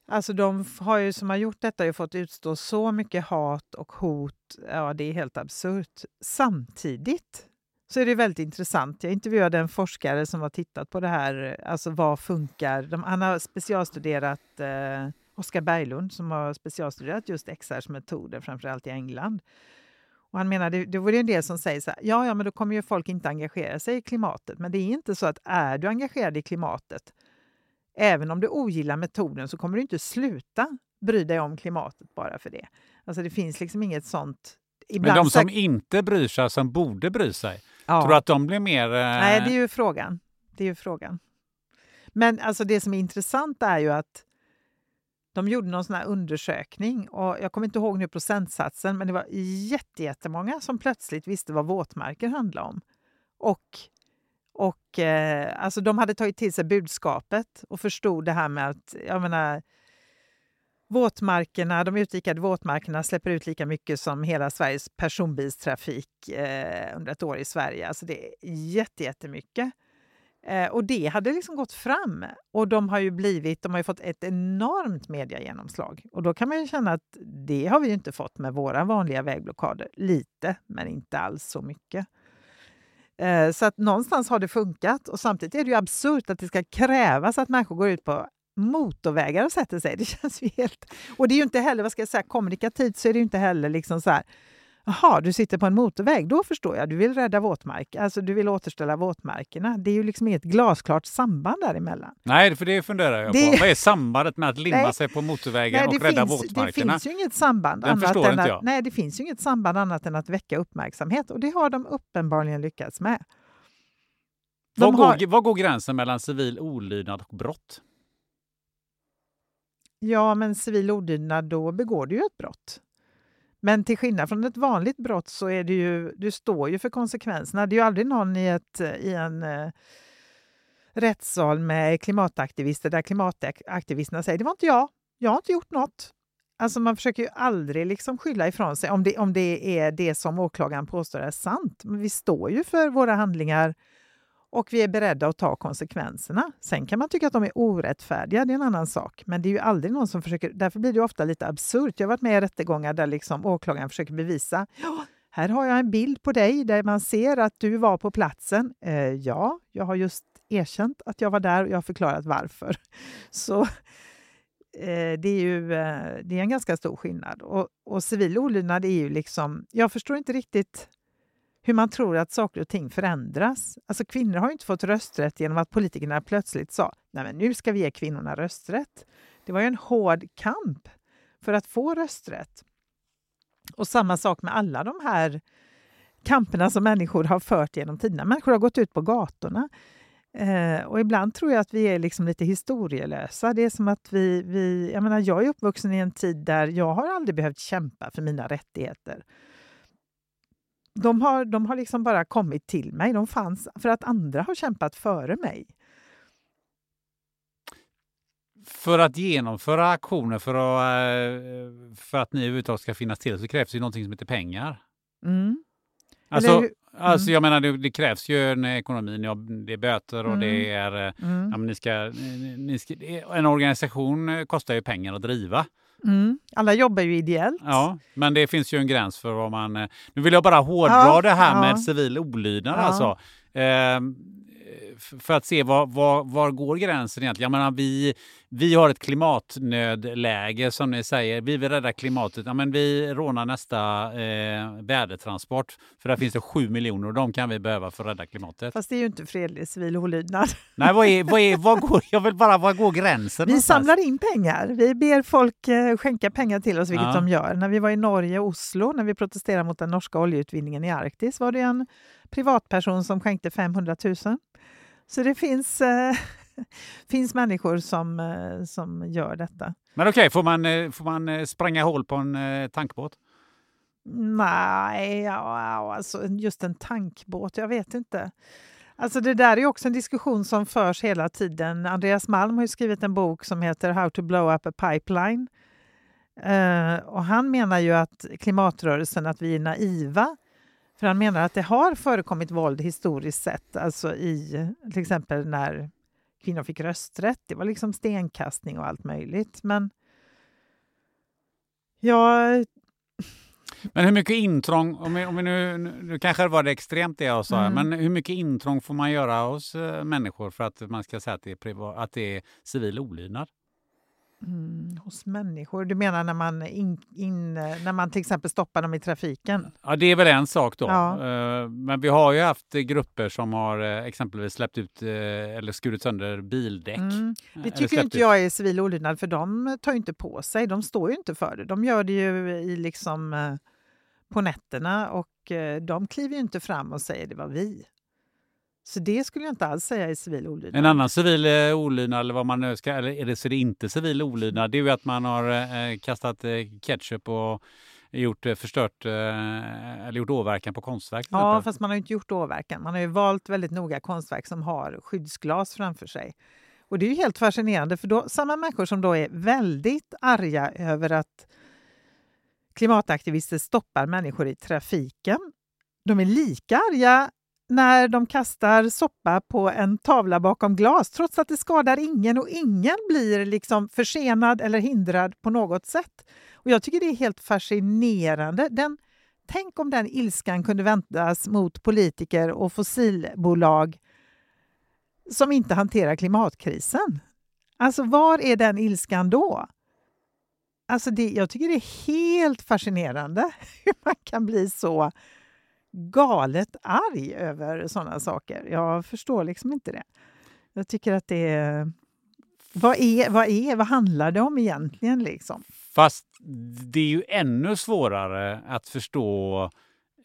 Alltså de har ju, som har gjort detta har fått utstå så mycket hat och hot. Ja, det är helt absurt. Samtidigt så är det väldigt intressant. Jag intervjuade en forskare som har tittat på det här. Alltså vad funkar? De, han har specialstuderat eh, Oskar Berglund som har specialstuderat just XRs metoder, framförallt i England. Och han menar, det, det vore en del som säger så här, ja, ja, men då kommer ju folk inte engagera sig i klimatet. Men det är inte så att är du engagerad i klimatet Även om du ogillar metoden så kommer du inte sluta bry dig om klimatet bara för det. Alltså det finns liksom inget sånt... Men de som inte bryr sig, som borde bry sig, ja. tror du att de blir mer... Eh... Nej, det är ju frågan. Det är ju frågan. Men alltså det som är intressant är ju att de gjorde någon sån här undersökning och jag kommer inte ihåg nu procentsatsen, men det var jättemånga som plötsligt visste vad våtmarker handlade om. Och och eh, alltså de hade tagit till sig budskapet och förstod det här med att, jag menar, våtmarkerna, de utdikade våtmarkerna släpper ut lika mycket som hela Sveriges personbilstrafik eh, under ett år i Sverige. Alltså det är jätte, jättemycket. Eh, och det hade liksom gått fram. Och de har ju blivit, de har fått ett enormt mediegenomslag. Och då kan man ju känna att det har vi inte fått med våra vanliga vägblockader. Lite, men inte alls så mycket. Eh, så att någonstans har det funkat och samtidigt är det ju absurt att det ska krävas att människor går ut på motorvägar och sätter sig. Det känns ju helt... Och det är ju inte heller, vad ska jag säga, kommunikativt så är det ju inte heller liksom så här Jaha, du sitter på en motorväg, då förstår jag. Du vill rädda våtmark, alltså du vill återställa våtmarkerna. Det är ju liksom inget glasklart samband däremellan. Nej, för det funderar jag det... på. Vad är sambandet med att limma Nej. sig på motorvägen Nej, och rädda finns, våtmarkerna? Det finns ju inget samband. Den annat inte jag. nej, det finns ju inget samband annat än att väcka uppmärksamhet och det har de uppenbarligen lyckats med. Var går, har... var går gränsen mellan civil olydnad och brott? Ja, men civil olydnad, då begår du ju ett brott. Men till skillnad från ett vanligt brott så är det ju, du står ju för konsekvenserna. Det är ju aldrig någon i, ett, i en eh, rättssal med klimataktivister där klimataktivisterna säger det var inte jag, jag har inte gjort något. Alltså man försöker ju aldrig liksom skylla ifrån sig om det, om det är det som åklagaren påstår är sant. Men vi står ju för våra handlingar och vi är beredda att ta konsekvenserna. Sen kan man tycka att de är orättfärdiga, det är en annan sak. Men det är ju aldrig någon som försöker, därför blir det ofta lite absurt. Jag har varit med i rättegångar där liksom åklagaren försöker bevisa ja, här har jag en bild på dig där man ser att du var på platsen. Eh, ja, jag har just erkänt att jag var där och jag har förklarat varför. Så eh, det är ju eh, det är en ganska stor skillnad. Och, och civil olydnad är ju liksom... Jag förstår inte riktigt hur man tror att saker och ting förändras. Alltså kvinnor har inte fått rösträtt genom att politikerna plötsligt sa Nej, men nu ska vi ge kvinnorna rösträtt. Det var ju en hård kamp för att få rösträtt. Och samma sak med alla de här kamperna som människor har fört genom tiderna. Människor har gått ut på gatorna. Eh, och ibland tror jag att vi är liksom lite historielösa. Det är som att vi... vi jag, menar, jag är uppvuxen i en tid där jag har aldrig behövt kämpa för mina rättigheter de har, de har liksom bara kommit till mig. De fanns för att andra har kämpat före mig. För att genomföra aktioner, för att, eh, för att ni överhuvudtaget ska finnas till, så krävs det någonting som heter pengar. Mm. Alltså, mm. alltså jag menar, det, det, krävs ju en ekonomi. Det är böter och mm. det är... Eh, mm. Ja, ni ska, ni ska, en organisation kostar ju pengar att driva. Mm. Alla jobbar ju ideellt. Ja, men det finns ju en gräns för vad man... Eh, nu vill jag bara hårdra ja, det här ja. med civil olydnad ja. alltså. Eh, för att se var, var, var går gränsen egentligen. Jag menar, vi, vi har ett klimatnödläge som ni säger. Vi vill rädda klimatet. Ja, men vi rånar nästa eh, värdetransport för där finns det sju miljoner och de kan vi behöva för att rädda klimatet. Fast det är ju inte fredlig civil olydnad. Nej, vad är, vad är, vad går, jag vill bara, vad går gränsen? Vi någonstans? samlar in pengar. Vi ber folk eh, skänka pengar till oss, vilket ja. de gör. När vi var i Norge och Oslo, när vi protesterade mot den norska oljeutvinningen i Arktis, var det en privatperson som skänkte 500 000. Så det finns, eh, finns människor som, eh, som gör detta. Men okej, okay, får, man, eh, får man spränga hål på en eh, tankbåt? Nej, ja, alltså just en tankbåt, jag vet inte. Alltså det där är också en diskussion som förs hela tiden. Andreas Malm har skrivit en bok som heter How to blow up a pipeline. Uh, och han menar ju att klimatrörelsen, att vi är naiva för han menar att det har förekommit våld historiskt sett, alltså i till exempel när kvinnor fick rösträtt. Det var liksom stenkastning och allt möjligt. Men jag... Men hur mycket intrång, om vi, om vi nu, nu kanske var det extremt det jag sa, mm. men hur mycket intrång får man göra hos äh, människor för att man ska säga att det är, privat, att det är civil olydnad? Mm, hos människor? Du menar när man, in, in, när man till exempel stoppar dem i trafiken? Ja, det är väl en sak då. Ja. Eh, men vi har ju haft grupper som har eh, exempelvis släppt ut eh, eller skurit sönder bildäck. Mm. Det tycker inte jag är civil olydnad för de tar inte på sig, de står ju inte för det. De gör det ju i liksom på nätterna och de kliver ju inte fram och säger det var vi. Så det skulle jag inte alls säga är civil olydnad. En annan civil eh, olydnad, eller vad man nu ska, eller är det så det inte civil olydnad, det är ju att man har eh, kastat eh, ketchup och gjort eh, förstört eh, eller gjort åverkan på konstverk. Ja, fast man har inte gjort åverkan. Man har ju valt väldigt noga konstverk som har skyddsglas framför sig. Och det är ju helt fascinerande för då, samma människor som då är väldigt arga över att klimataktivister stoppar människor i trafiken. De är lika arga när de kastar soppa på en tavla bakom glas trots att det skadar ingen och ingen blir liksom försenad eller hindrad på något sätt. Och Jag tycker det är helt fascinerande. Den, tänk om den ilskan kunde väntas mot politiker och fossilbolag som inte hanterar klimatkrisen. Alltså, var är den ilskan då? Alltså det, jag tycker det är helt fascinerande hur man kan bli så galet arg över sådana saker. Jag förstår liksom inte det. Jag tycker att det är... Vad, är, vad, är, vad handlar det om egentligen? Liksom? Fast det är ju ännu svårare att förstå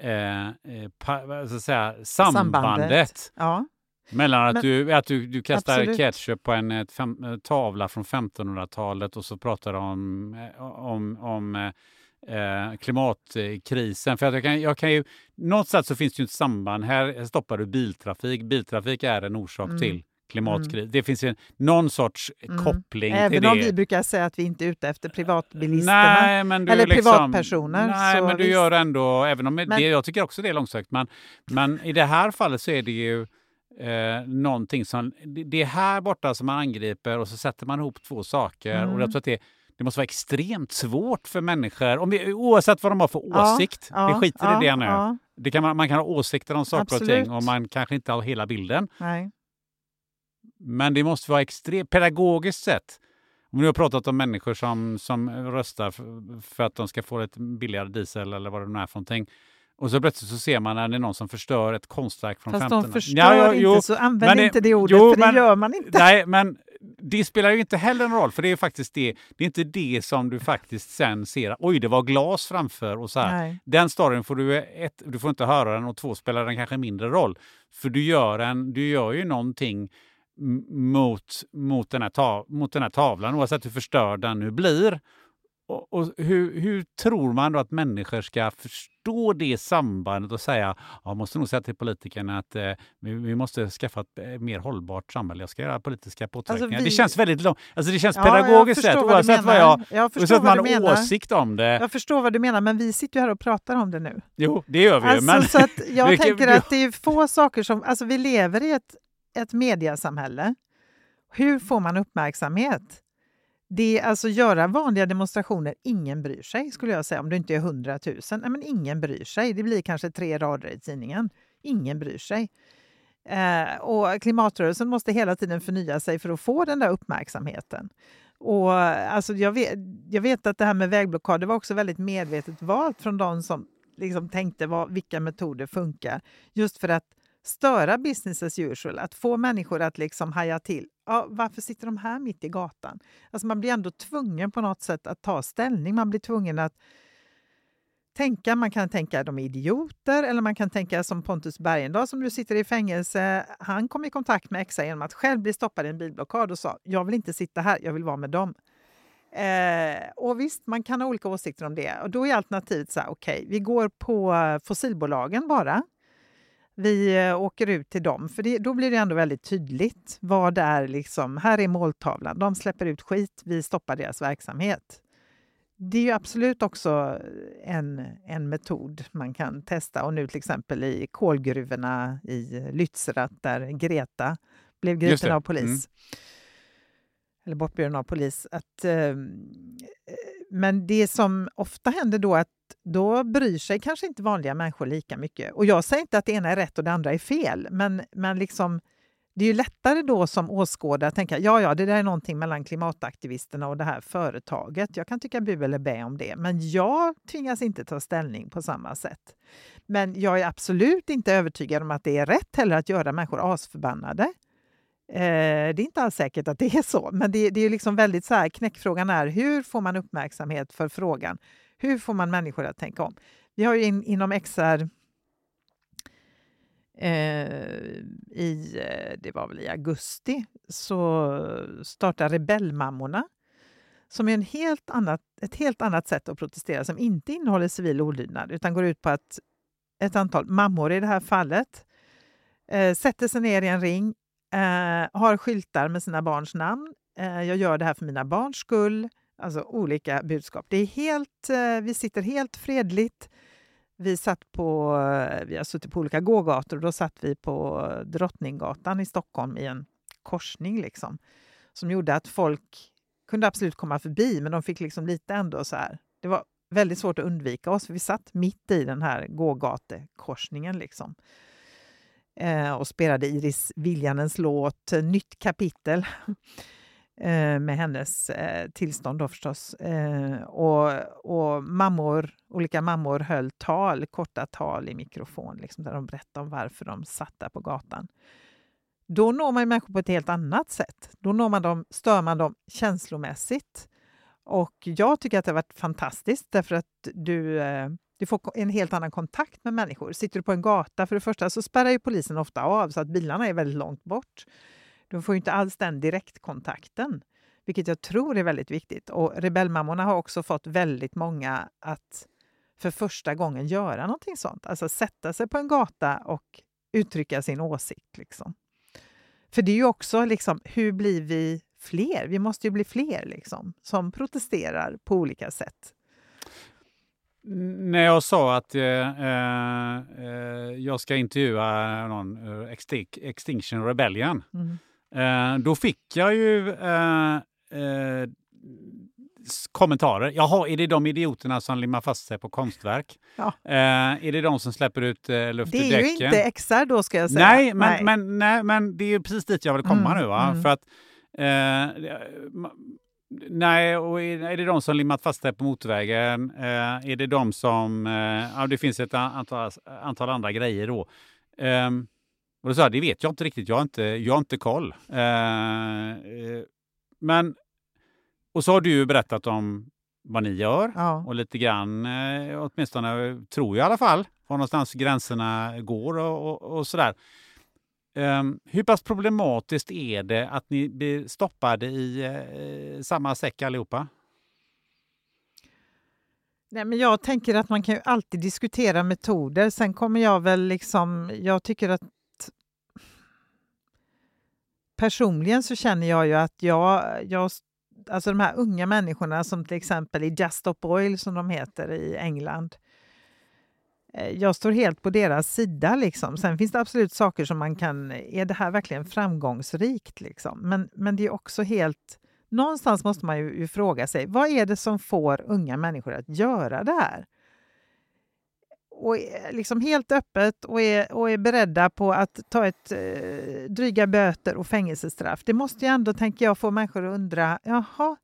eh, eh pa, så att säga, sambandet. sambandet. Ja. Mellan att, Men, du, att du, du kastar absolut. ketchup på en fem, tavla från 1500-talet och så pratar du om, eh, om, om eh, klimatkrisen. För jag kan, jag kan ju, någonstans så finns det ju ett samband. Här stoppar du biltrafik. Biltrafik är en orsak mm. till klimatkris. Mm. Det finns ju någon sorts mm. koppling Även till det. Även om vi brukar säga att vi inte är ute efter privatbilisterna nej, men eller liksom, privatpersoner. Nej, men du visst. gör ändå, även om men, det, jag tycker också det är långsökt, men, men i det här fallet så är det ju eh, någonting som... Det är här borta som man angriper och så sätter man ihop två saker. Mm. Och jag tror att det, det måste vara extremt svårt för människor, om vi, oavsett vad de har för åsikt. Ja, vi skiter ja, i det nu. Det kan man, man kan ha åsikter om saker Absolut. och ting och man kanske inte har hela bilden. Nej. Men det måste vara extremt pedagogiskt sett. Om du har pratat om människor som, som röstar för, för att de ska få ett billigare diesel eller vad det nu är för någonting. Och så plötsligt så ser man när det är någon som förstör ett konstverk från Fast 15 de förstör ja, ja, jo, inte, så använd det, inte det ordet, jo, för det gör man inte. Nej, men det spelar ju inte heller en roll, för det är faktiskt det. Det är inte det som du faktiskt sen ser. Oj, det var glas framför och så här. Nej. Den storyn får du, ett, du får inte höra den och två spelar den kanske mindre roll. För du gör, en, du gör ju någonting mot, mot, den här ta, mot den här tavlan, oavsett hur förstörd den nu blir. Och, och hur, hur, tror man då att människor ska förstå det sambandet och säga jag måste nog säga till politikerna att eh, vi, vi, måste skaffa ett eh, mer hållbart samhälle. Jag ska göra politiska påtryckningar. Alltså vi... Det känns väldigt långt. Alltså det känns ja, pedagogiskt rätt oavsett vad jag... jag oavsett man har åsikt om det. Jag förstår vad du menar, men vi sitter ju här och pratar om det nu. Jo, det gör vi alltså. Men... Så att jag tänker att det är få saker som... Alltså vi lever i ett, ett mediasamhälle. Hur får man uppmärksamhet? Det är alltså göra vanliga demonstrationer, ingen bryr sig skulle jag säga, om det inte är hundratusen. Nej, men ingen bryr sig. Det blir kanske tre rader i tidningen. Ingen bryr sig. Eh, och klimatrörelsen måste hela tiden förnya sig för att få den där uppmärksamheten. Och, alltså, jag, vet, jag vet att det här med vägblockader var också väldigt medvetet valt från de som liksom tänkte vad, vilka metoder funkar. Just för att störa business as usual, att få människor att liksom haja till. Ja, varför sitter de här mitt i gatan? Alltså man blir ändå tvungen på något sätt att ta ställning. Man blir tvungen att tänka. Man kan tänka att de är idioter eller man kan tänka som Pontus Bergendahl som nu sitter i fängelse. Han kom i kontakt med Exa genom att själv bli stoppad i en bilblockad och sa jag vill inte sitta här, jag vill vara med dem. Eh, och visst, man kan ha olika åsikter om det. Och då är alternativet så här, okej, okay, vi går på fossilbolagen bara vi eh, åker ut till dem. För det, då blir det ändå väldigt tydligt vad det är. Liksom, här är måltavlan. De släpper ut skit, vi stoppar deras verksamhet. Det är ju absolut också en, en metod man kan testa. Och nu till exempel i kolgruvorna i Lützerath där Greta blev gripen av polis. Mm. Eller bortburen av polis. Att, eh, men det som ofta händer då är att då bryr sig kanske inte vanliga människor lika mycket. Och jag säger inte att det ena är rätt och det andra är fel, men, men liksom, det är ju lättare då som åskådare att tänka ja, ja, det där är någonting mellan klimataktivisterna och det här företaget. Jag kan tycka bu eller bä om det, men jag tvingas inte ta ställning på samma sätt. Men jag är absolut inte övertygad om att det är rätt heller att göra människor asförbannade. Eh, det är inte alls säkert att det är så, men det, det är liksom väldigt så här, knäckfrågan är hur får man uppmärksamhet för frågan? Hur får man människor att tänka om? Vi har ju in, inom XR eh, i, eh, det var väl i augusti, så startar Rebellmammorna som är en helt annat, ett helt annat sätt att protestera som inte innehåller civil olydnad utan går ut på att ett antal mammor i det här fallet eh, sätter sig ner i en ring eh, har skyltar med sina barns namn. Eh, jag gör det här för mina barns skull. Alltså olika budskap. Det är helt, eh, vi sitter helt fredligt. Vi, satt på, eh, vi har suttit på olika gågator och då satt vi på Drottninggatan i Stockholm i en korsning liksom, som gjorde att folk kunde absolut komma förbi, men de fick liksom lite ändå så här. Det var väldigt svårt att undvika oss, för vi satt mitt i den här gågatekorsningen liksom. Eh, och spelade Iris Viljanens låt eh, Nytt kapitel eh, med hennes eh, tillstånd då förstås. Eh, och, och mammor, olika mammor höll tal, korta tal i mikrofon liksom, där de berättade om varför de satt där på gatan. Då når man människor på ett helt annat sätt. Då når man dem, stör man dem känslomässigt. Och jag tycker att det har varit fantastiskt därför att du, eh, du får en helt annan kontakt med människor. Sitter du på en gata, för det första så spärrar ju polisen ofta av så att bilarna är väldigt långt bort. Du får inte alls den direktkontakten, vilket jag tror är väldigt viktigt. Och Rebellmammorna har också fått väldigt många att för första gången göra någonting sånt. Alltså sätta sig på en gata och uttrycka sin åsikt. Liksom. För det är ju också liksom, hur blir vi fler? Vi måste ju bli fler liksom, som protesterar på olika sätt. När jag sa att eh, eh, jag ska intervjua någon uh, Extinction Rebellion, mm. eh, då fick jag ju eh, eh, kommentarer. Jaha, är det de idioterna som limmar fast sig på konstverk? Ja. Eh, är det de som släpper ut eh, luft ur däcken? Det är ju inte XR då ska jag säga. Nej, men, nej. Men, nej, men det är ju precis dit jag vill komma mm, nu. Va? Mm. För att, eh, nej, och är, det de som limmat fast sig på motorvägen? Eh, är det de som... Eh, ja, det finns ett antal, antal andra grejer då. Ehm, och då sa jag, det vet jag inte riktigt. Jag har inte, jag har inte koll. Eh, men och så har du ju berättat om vad ni gör ja. och lite grann, åtminstone tror jag i alla fall, var någonstans gränserna går och, och, och sådär. Um, hur pass problematiskt är det att ni blir stoppade i uh, samma säck allihopa? Nej, men jag tänker att man kan ju alltid diskutera metoder. Sen kommer jag väl liksom... Jag tycker att... Personligen så känner jag ju att jag, jag alltså de här unga människorna som till exempel i Just Stop Oil som de heter i England. Eh, jag står helt på deras sida. Liksom. Sen finns det absolut saker som man kan... Är det här verkligen framgångsrikt? Liksom? Men, men det är också helt... Någonstans måste man ju, ju fråga sig, vad är det som får unga människor att göra det här? och är liksom helt öppet och är, och är beredda på att ta ett eh, dryga böter och fängelsestraff. Det måste ju ändå, tänker jag, få människor att undra, jaha,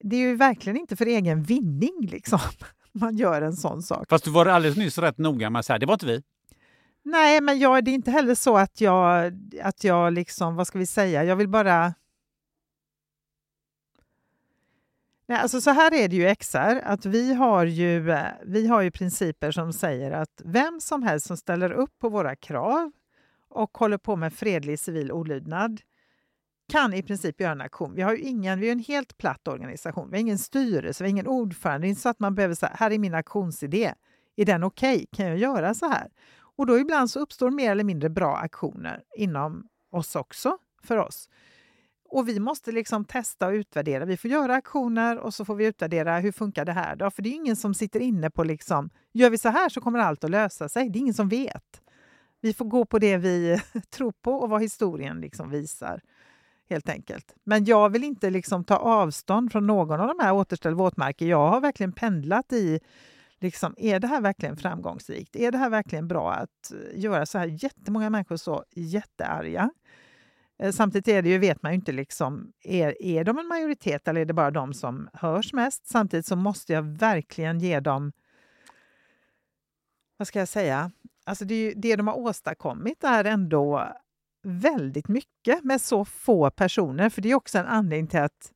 det är ju verkligen inte för egen vinning liksom man gör en sån sak. Fast du var alldeles nyss rätt noga med att säga, det var inte vi. Nej, men jag, det är inte heller så att jag, att jag liksom, vad ska vi säga, jag vill bara Nej, alltså så här är det ju XR, att vi har ju, eh, vi har ju principer som säger att vem som helst som ställer upp på våra krav och håller på med fredlig civil olydnad kan i princip göra en aktion. Vi har ju ingen, vi är en helt platt organisation. Vi har ingen styrelse, vi har ingen ordförande. Det är inte så att man behöver säga, här är min aktionsidé. Är den okej? Okay? Kan jag göra så här? Och då ibland så uppstår mer eller mindre bra aktioner inom oss också, för oss. Och vi måste liksom testa och utvärdera. Vi får göra aktioner och så får vi utvärdera hur funkar det här då? För det är ingen som sitter inne på liksom, gör vi så här så kommer allt att lösa sig. Det är ingen som vet. Vi får gå på det vi tror på och vad historien liksom visar. Helt enkelt. Men jag vill inte liksom ta avstånd från någon av de här återställ våtmarker. Jag har verkligen pendlat i Liksom, är det här verkligen framgångsrikt? Är det här verkligen bra att eh, göra så här jättemånga människor så jättearga? Eh, samtidigt är det ju, vet man ju inte, liksom, är, är de en majoritet eller är det bara de som hörs mest? Samtidigt så måste jag verkligen ge dem, vad ska jag säga, alltså det, det de har åstadkommit är ändå väldigt mycket med så få personer. För det är också en anledning till att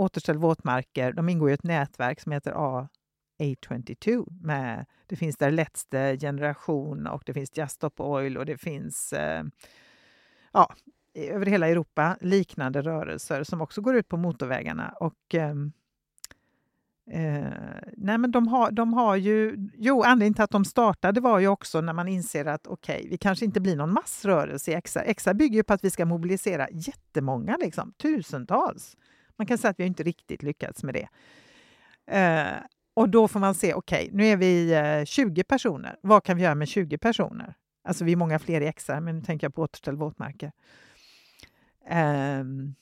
Återställ våtmarker, de ingår i ett nätverk som heter A22. Med, det finns där Let's generation och det finns Just Stop Oil och det finns eh, ja, över hela Europa liknande rörelser som också går ut på motorvägarna. Och, eh, Eh, nej men de har, de har ju... Jo, anledningen till att de startade var ju också när man inser att okej, okay, vi kanske inte blir någon massrörelse i Exa. Exa bygger ju på att vi ska mobilisera jättemånga, liksom, tusentals. Man kan säga att vi inte riktigt lyckats med det. Eh, och då får man se, okej, okay, nu är vi eh, 20 personer. Vad kan vi göra med 20 personer? Alltså vi är många fler i Exa, men nu tänker jag på återställ våtmarker. Ehm,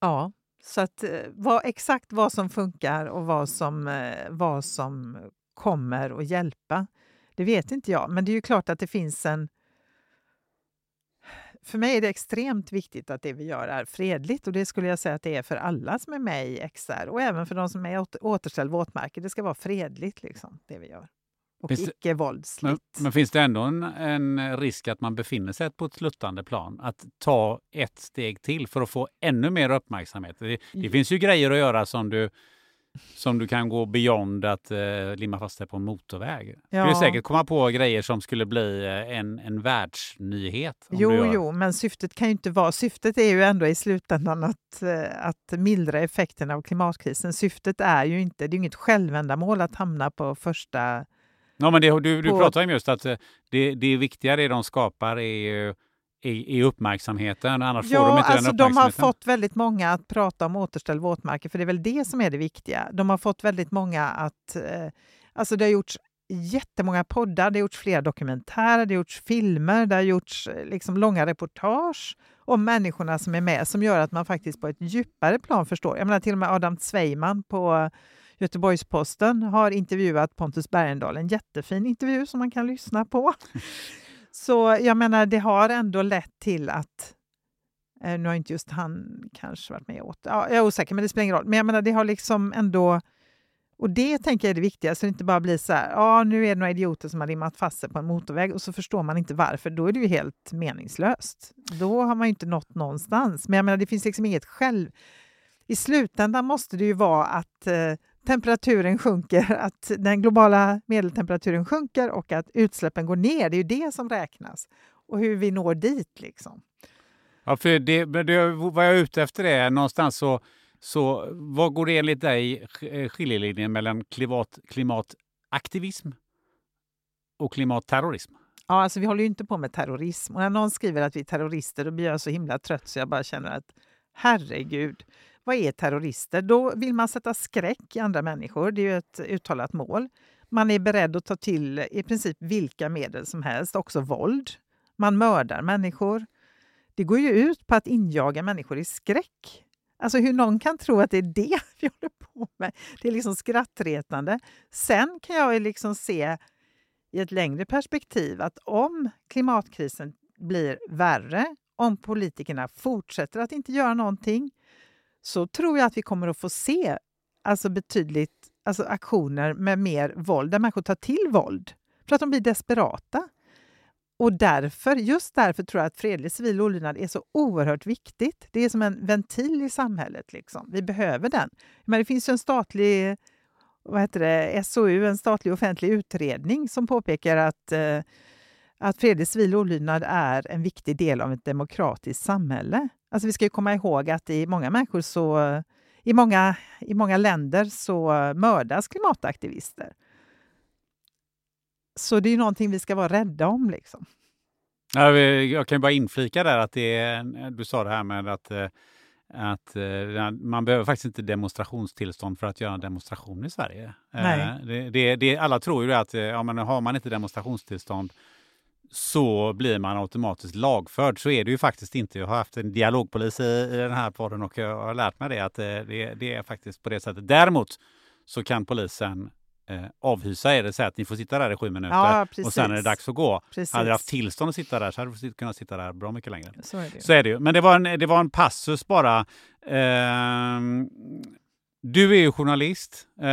ja, så att eh, vad, exakt vad som funkar och vad som, eh, vad som kommer att hjälpa, det vet inte jag. Men det är ju klart att det finns en... För mig är det extremt viktigt att det vi gör är fredligt och det skulle jag säga att det är för alla som är med i XR och även för de som är i återställ våtmarker. Det ska vara fredligt, liksom, det vi gör och icke-våldsligt. Men, men, finns det ändå en, en, risk att man befinner sig på ett sluttande plan? Att ta ett steg till för att få ännu mer uppmärksamhet? Det, det finns ju grejer att göra som du, som du kan gå beyond att eh, limma fast dig på en motorväg. Ja. Du skulle säkert komma på grejer som skulle bli eh, en, en världsnyhet. Jo, jo, men syftet kan ju inte vara... Syftet är ju ändå i slutändan att, eh, att mildra effekterna av klimatkrisen. Syftet är ju inte... Det är inget självändamål att hamna på första Ja, men det, du, du på... pratar om just att eh, det, det viktiga det de skapar är ju i, uppmärksamheten, annars ja, får de inte alltså den uppmärksamheten. De har fått väldigt många att prata om återställ våtmarker, för det är väl det som är det viktiga. De har fått väldigt många att... Eh, alltså det har gjorts jättemånga poddar, det har gjorts flera dokumentärer, det har gjorts filmer, det har gjorts eh, liksom långa reportage om människorna som är med, som gör att man faktiskt på ett djupare plan förstår. Jag menar till och med Adam Zweiman på Göteborgs-Posten har intervjuat Pontus Bergendahl. En jättefin intervju som man kan lyssna på. Så jag menar, det har ändå lett till att eh, nu har inte just han kanske varit med åt ja, Jag är osäker, men det spelar ingen roll. Men jag menar, det har liksom ändå... Och det tänker jag är det viktiga, så det inte bara blir så här, ja nu är det några idioter som har rimmat fast sig på en motorväg och så förstår man inte varför. Då är det ju helt meningslöst. Då har man ju inte nått någonstans. Men jag menar, det finns liksom inget själv... I slutändan måste det ju vara att eh, temperaturen sjunker, att den globala medeltemperaturen sjunker och att utsläppen går ner. Det är ju det som räknas och hur vi når dit. Liksom. Ja, för det, det, vad jag är ute efter är någonstans så, så vad går det enligt dig eh, skiljelinjen mellan klimat, klimataktivism och klimatterrorism? Ja, alltså vi håller ju inte på med terrorism. Och när någon skriver att vi är terrorister då blir jag så himla trött så jag bara känner att herregud, vad är terrorister? Då vill man sätta skräck i andra människor. Det är ju ett uttalat mål. Man är beredd att ta till i princip vilka medel som helst, också våld. Man mördar människor. Det går ju ut på att injaga människor i skräck. Alltså hur någon kan tro att det är det vi håller på med. Det är liksom skrattretande. Sen kan jag liksom se i ett längre perspektiv att om klimatkrisen blir värre, om politikerna fortsätter att inte göra någonting, så tror jag att vi kommer att få se alltså betydligt alltså aktioner med mer våld, där människor tar till våld för att de blir desperata. Och därför, just därför tror jag att fredlig civil olydnad är så oerhört viktigt. Det är som en ventil i samhället. Liksom. Vi behöver den. Men det finns ju en statlig vad heter det, SOU, en statlig offentlig utredning som påpekar att, eh, att fredlig civil olydnad är en viktig del av ett demokratiskt samhälle. Alltså vi ska ju komma ihåg att i många människor så, i många, i många länder så mördas klimataktivister. Så det är ju någonting vi ska vara rädda om. Liksom. jag kan bara inflika där att det är, du sa det här med att, eh, att eh, man behöver faktiskt inte demonstrationstillstånd för att göra en demonstration i Sverige. Nej. Eh, det, det, det, alla tror ju att ja, men har man inte demonstrationstillstånd så blir man automatiskt lagförd. Så är det ju faktiskt inte. Jag har haft en dialogpolis i, i den här podden och jag har lärt mig det att det, det är faktiskt på det sättet. Däremot så kan polisen eh, avhysa er och säga att ni får sitta där i sju minuter ja, och sen är det dags att gå. Precis. Hade du haft tillstånd att sitta där så hade du kunnat sitta där bra mycket längre. Så är det, så är det ju. Men det var en, det var en passus bara. Eh, du är ju journalist. Eh,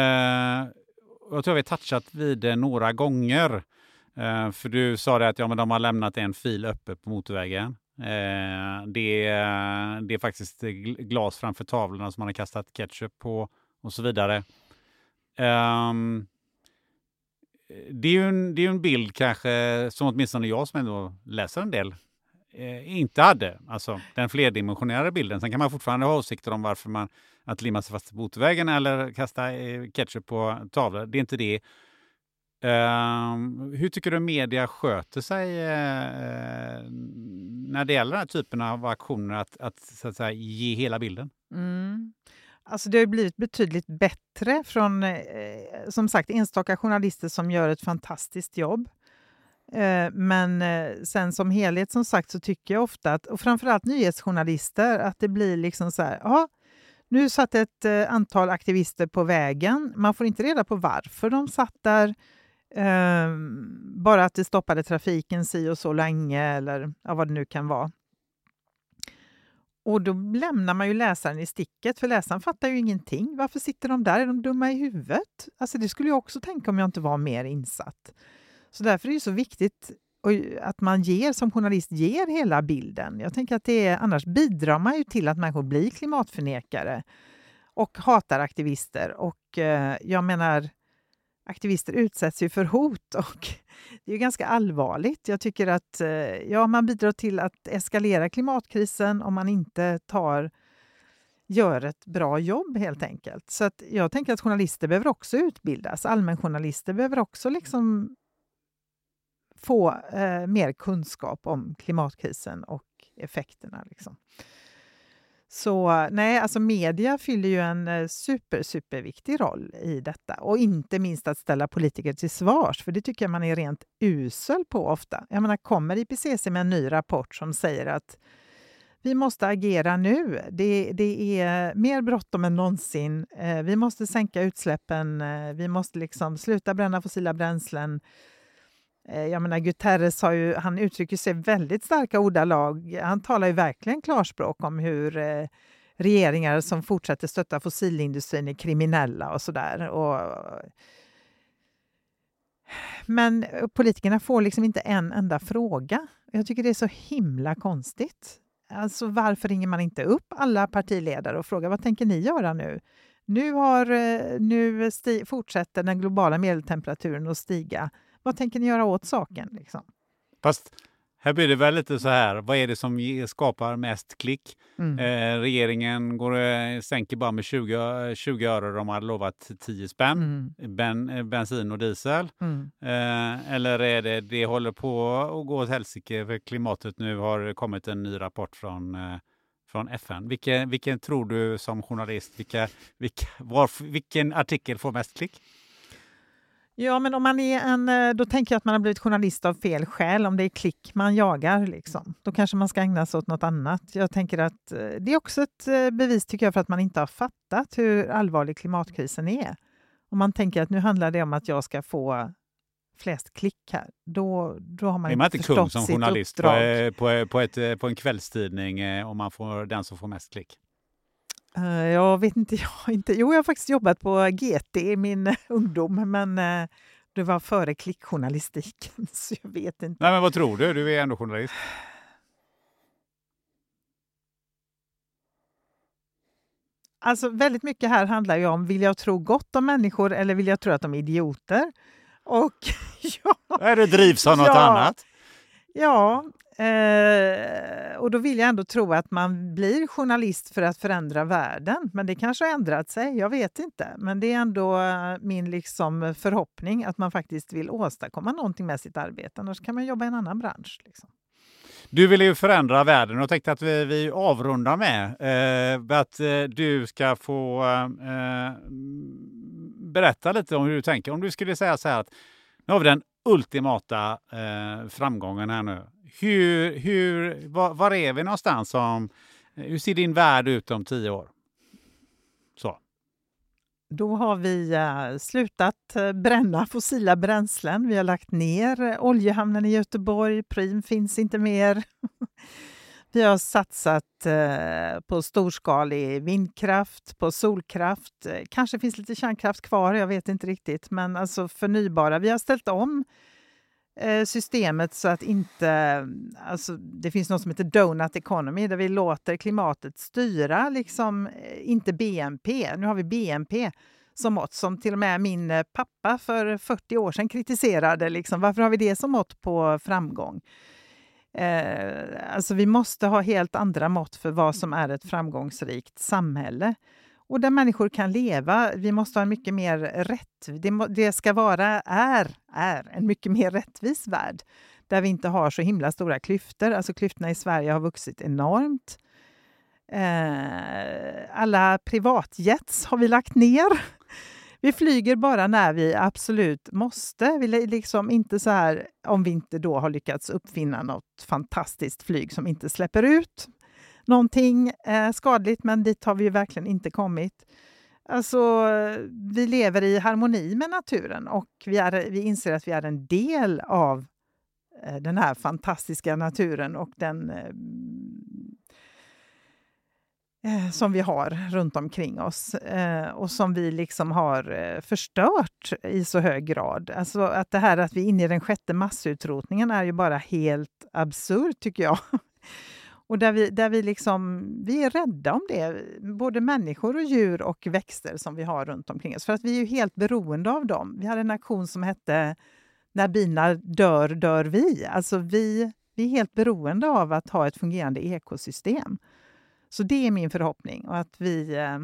jag tror vi har touchat vid det några gånger. Eh, för du sa det att ja, men de har lämnat en fil öppen på motorvägen. Det det, det är faktiskt glas framför tavlorna som man har kastat ketchup på och så vidare. Ehm, det är ju en, det är en bild kanske som åtminstone jag som ändå läser en del eh, inte hade. Alltså den flerdimensionerade bilden. Sen kan man fortfarande ha åsikter om varför man att limma sig fast på motorvägen eller kasta ketchup på tavlor. Det är inte det. Uh, hur tycker du media sköter sig uh, när det gäller den här typen av aktioner, att, att, så att säga, ge hela bilden? Mm. Alltså det har blivit betydligt bättre från eh, som sagt enstaka journalister som gör ett fantastiskt jobb. Eh, men eh, sen som helhet som sagt så tycker jag ofta att, och framförallt nyhetsjournalister, att det blir liksom så här, aha, nu satt ett eh, antal aktivister på vägen. Man får inte reda på varför de satt där. Eh, bara att det stoppade trafiken si och så länge eller ja, vad det nu kan vara. Och då lämnar man ju läsaren i sticket, för läsaren fattar ju ingenting. Varför sitter de där? Är de dumma i huvudet? Alltså det skulle jag också tänka om jag inte var mer insatt. Så därför är det så viktigt att man ger, som journalist ger hela bilden. Jag tänker att det är, annars bidrar man ju till att människor blir klimatförnekare och hatar aktivister. Och eh, jag menar, aktivister utsätts ju för hot och det är ganska allvarligt. Jag tycker att eh, ja, man bidrar till att eskalera klimatkrisen om man inte tar gör ett bra jobb helt enkelt. Så att jag tänker att journalister behöver också utbildas. Allmänjournalister behöver också liksom få eh, mer kunskap om klimatkrisen och effekterna. Liksom. Så nej, alltså media fyller ju en eh, super, superviktig roll i detta. Och inte minst att ställa politiker till svars, för det tycker jag man är rent usel på ofta. Jag menar, kommer IPCC med en ny rapport som säger att vi måste agera nu. Det, det är mer bråttom än någonsin. Eh, vi måste sänka utsläppen. Eh, vi måste liksom sluta bränna fossila bränslen. Eh, jag menar, Guterres har ju, han uttrycker sig väldigt starka ordalag. Han talar ju verkligen klarspråk om hur eh, regeringar som fortsätter stötta fossilindustrin är kriminella och sådär. Men politikerna får liksom inte en enda fråga. Jag tycker det är så himla konstigt. Alltså varför ringer man inte upp alla partiledare och frågar vad tänker ni göra nu? Nu, har, eh, nu fortsätter den globala medeltemperaturen att stiga. Vad tänker ni göra åt saken? Liksom? Fast här blir det väl lite så här, vad är det som skapar mest klick? Mm. Eh, regeringen går, eh, sänker bara med 20, 20 öre, de hade lovat 10 spänn, mm. ben, eh, bensin och diesel. Mm. Eh, eller är det, det håller på att gå åt helsike för klimatet nu har kommit en ny rapport från eh, från FN. Vilken, vilken tror du som journalist, vilka, vilka, var, vilken artikel får mest klick? Ja, men om man är en, eh, då tänker jag att man har blivit journalist av fel skäl. Om det är klick man jagar, liksom. då kanske man ska ägna sig åt något annat. Jag tänker att eh, det är också ett eh, bevis tycker jag för att man inte har fattat hur allvarlig klimatkrisen är. Om man tänker att nu handlar det om att jag ska få flest klick här, då, då har man, är man inte kung som journalist på, på, på, ett, på en kvällstidning om man får den som får mest klick? Uh, jag vet inte, jag inte. Jo, jag har faktiskt jobbat på GT i min ungdom, men uh, det var före klickjournalistiken, så jag vet inte. Nej, men vad tror du? Du är ändå journalist. Alltså väldigt mycket här handlar ju om, vill jag tro gott om människor eller vill jag tro att de är idioter? Och ja... Är det drivs av något ja, annat? Ja, Eh, och då vill jag ändå tro att man blir journalist för att förändra världen. Men det kanske har ändrat sig, jag vet inte. Men det är ändå eh, min liksom förhoppning att man faktiskt vill åstadkomma någonting med sitt arbete. Annars kan man jobba i en annan bransch. Liksom. Du vill ju förändra världen och tänkte att vi, vi avrundar med eh, att eh, du ska få eh, mm, berätta lite om hur du tänker. Om du skulle säga så här att nu har vi den ultimata eh, framgången här nu. Hur, hur, var, var, är vi någonstans? Om, hur ser din värld ut om tio år? Så. Då har vi uh, slutat eh, bränna fossila bränslen. Vi har lagt ner oljehamnen i Göteborg. Prim finns inte mer. vi har satsat eh, på storskalig vindkraft, på solkraft. Kanske finns lite kärnkraft kvar, jag vet inte riktigt. Men alltså förnybara. Vi har ställt om Eh, systemet så att inte... Alltså, det finns något som heter donut economy där vi låter klimatet styra, liksom, eh, inte BNP. Nu har vi BNP som mått, som till och med min eh, pappa för 40 år sedan kritiserade. Liksom. Varför har vi det som mått på framgång? Eh, alltså vi måste ha helt andra mått för vad som är ett framgångsrikt samhälle. Och där människor kan leva. Vi måste ha en mycket mer rätt... Det, det ska vara, är, är en mycket mer rättvis värld där vi inte har så himla stora klyftor. Alltså klyftorna i Sverige har vuxit enormt. Eh, alla privatjets har vi lagt ner. Vi flyger bara när vi absolut måste. Vi liksom inte så här, om vi inte då har lyckats uppfinna något fantastiskt flyg som inte släpper ut någonting eh, skadligt, men dit har vi verkligen inte kommit. Alltså, vi lever i harmoni med naturen och vi, är, vi inser att vi är en del av eh, den här fantastiska naturen och den eh, eh, som vi har runt omkring oss eh, och som vi liksom har eh, förstört i så hög grad. Alltså att det här att vi är inne i den sjätte massutrotningen är ju bara helt absurt tycker jag. Och där vi, där vi, liksom, vi är rädda om det, både människor och djur och växter som vi har runt omkring oss. För att vi är ju helt beroende av dem. Vi hade en aktion som hette När bina dör, dör vi. Alltså vi, vi är helt beroende av att ha ett fungerande ekosystem. Så det är min förhoppning. Och att vi... Eh,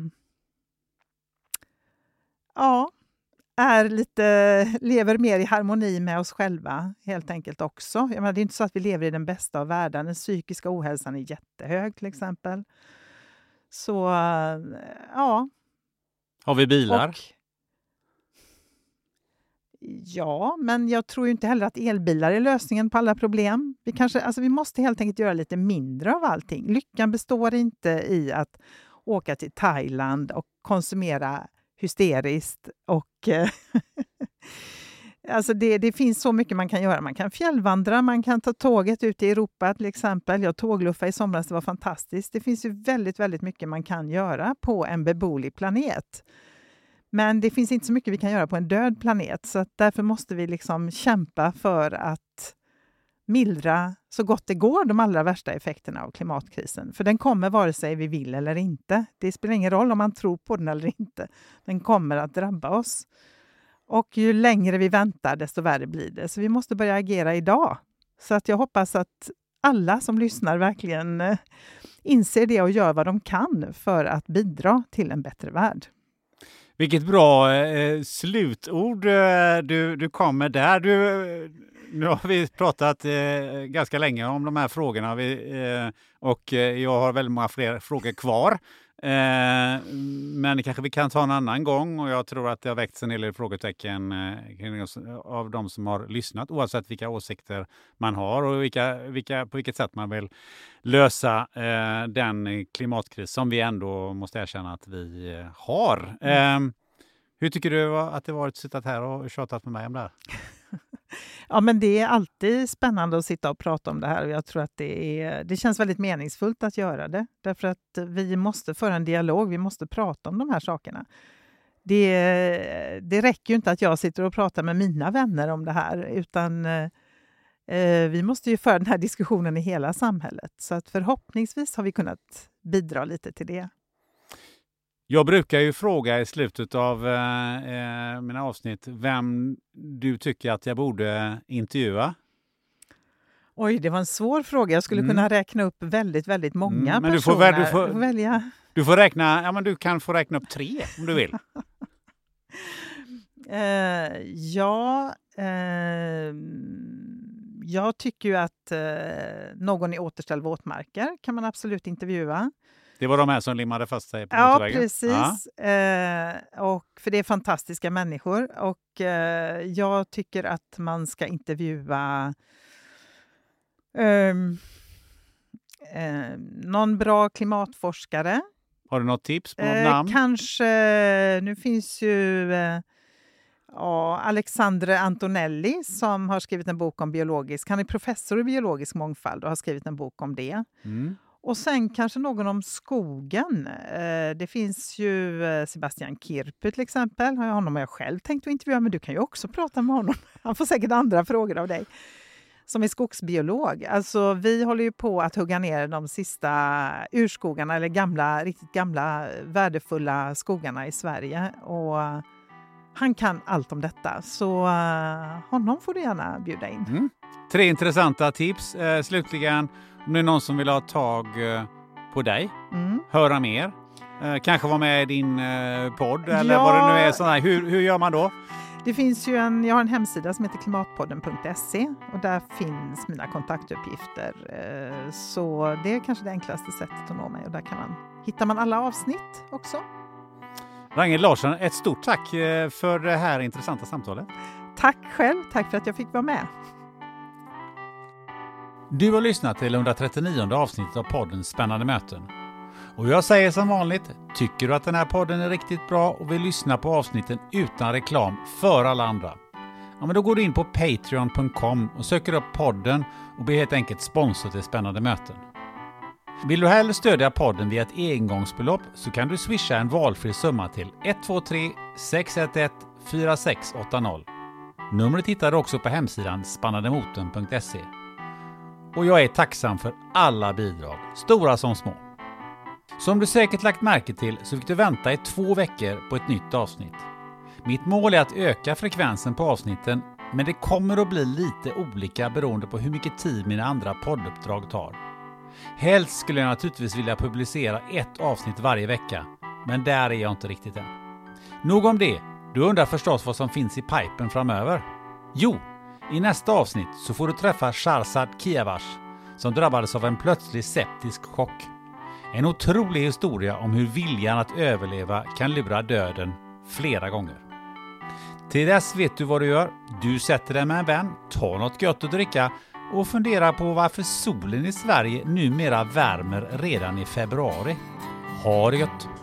ja, är lite, lever mer i harmoni med oss själva helt enkelt också. Jag menar, det är inte så att vi lever i den bästa av världar. Den psykiska ohälsan är jättehög till exempel. Så ja. Har vi bilar? Och, ja, men jag tror inte heller att elbilar är lösningen på alla problem. Vi, kanske, alltså vi måste helt enkelt göra lite mindre av allting. Lyckan består inte i att åka till Thailand och konsumera hysteriskt. Och, eh, alltså det, det, finns så mycket man kan göra. Man kan fjällvandra, man kan ta tåget ut i Europa till exempel. Jag tågluffade i somras, det var fantastiskt. Det finns ju väldigt, väldigt mycket man kan göra på en beboelig planet. Men det finns inte så mycket vi kan göra på en död planet, så därför måste vi liksom kämpa för att mildra så gott det går de allra värsta effekterna av klimatkrisen. För den kommer vare sig vi vill eller inte. Det spelar ingen roll om man tror på den eller inte. Den kommer att drabba oss. Och ju längre vi väntar, desto värre blir det. Så vi måste börja agera idag. Så att jag hoppas att alla som lyssnar verkligen eh, inser det och gör vad de kan för att bidra till en bättre värld. Vilket bra eh, slutord eh, du, du kom med där. Du, nu har vi pratat eh, ganska länge om de här frågorna vi, eh, och eh, jag har väldigt många fler frågor kvar. Eh, men kanske vi kan ta en annan gång och jag tror att det har väckts en hel del frågetecken eh, av de som har lyssnat oavsett vilka åsikter man har och vilka, vilka, på vilket sätt man vill lösa eh, den klimatkris som vi ändå måste erkänna att vi har. Mm. hur tycker du att det varit att sitta här och tjatat med mig om det här? Ja, men det är alltid spännande att sitta och prata om det här. Jag tror att det, är, det känns väldigt meningsfullt att göra det. Därför att vi måste föra en dialog, vi måste prata om de här sakerna. Det, det räcker ju inte att jag sitter och pratar med mina vänner om det här, utan eh, vi måste ju föra den här diskussionen i hela samhället. Så att förhoppningsvis har vi kunnat bidra lite till det. Jag brukar ju fråga i slutet av eh, eh, mina avsnitt vem du tycker att jag borde intervjua. Oj, det var en svår fråga. Jag skulle mm. kunna räkna upp väldigt, väldigt många mm, men personer. Du får, du får, välja. Du får räkna, ja men du kan få räkna upp tre om du vill. uh, ja, uh, jag tycker ju att uh, någon i Återställ våtmarker kan man absolut intervjua. Det var de här som limmade fast sig på ja, motorvägen? Precis. Ja, eh, och, för det är fantastiska människor. Och eh, jag tycker att man ska intervjua eh, någon bra klimatforskare. Har du något tips på något eh, namn? Kanske, nu finns ju eh, Ja, Alexandre Antonelli som har skrivit en bok om biologisk... Han är professor i biologisk mångfald och har skrivit en bok om det. Mm. Och sen kanske någon om skogen. Eh, det finns ju eh, Sebastian Kirpu till exempel. Honom har jag själv tänkt att intervjua, men du kan ju också prata med honom. Han får säkert andra frågor av dig. Som är skogsbiolog. Alltså, vi håller ju på att hugga ner de sista urskogarna, eller gamla, riktigt gamla värdefulla skogarna i Sverige. Och han kan allt om detta, så eh, honom får du gärna bjuda in. Mm. Tre intressanta tips. Eh, slutligen, om det är någon som vill ha tag eh, på dig, Mm. höra mer, eh, kanske vara med i din eh, podd eller Ja. vad det nu är. Sån här. Hur, hur gör man då? Det finns ju en, jag har en hemsida som heter klimatpodden.se och där finns mina kontaktuppgifter. Så det är kanske det enklaste sättet att nå mig och där kan man, hittar man alla avsnitt också. Ragnhild Larsson, ett stort tack för det här intressanta samtalet. Tack själv, tack för att jag fick vara med. Du har lyssnat till 139 avsnittet av podden Spännande möten. Och jag säger som vanligt, tycker du att den här podden är riktigt bra och vill lyssna på avsnitten utan reklam för alla andra? Ja, men då går du in på patreon.com och söker upp podden och blir helt enkelt sponsor till Spännande möten. Vill du hellre stödja podden via ett engångsbelopp så kan du swisha en valfri summa till 123 611 4680. Numret hittar du också på hemsidan spannandemotorn.se. Och jag är tacksam för alla bidrag, stora som små. Som du säkert lagt märke till så fick du vänta i två veckor på ett nytt avsnitt. Mitt mål är att öka frekvensen på avsnitten, men det kommer att bli lite olika beroende på hur mycket tid mina andra podduppdrag tar. Helst skulle jag naturligtvis vilja publicera ett avsnitt varje vecka, men där är jag inte riktigt än. Nog om det. Du undrar förstås vad som finns i pipen framöver. Jo, i nästa avsnitt så får du träffa Sharzad Kiavash som drabbades av en plötslig septisk chock. En otrolig historia om hur viljan att överleva kan lura döden flera gånger. Till dess vet du vad du gör. Du sätter dig med en vän, tar något gött att dricka och funderar på varför solen i Sverige numera värmer redan i februari. Ha det gött!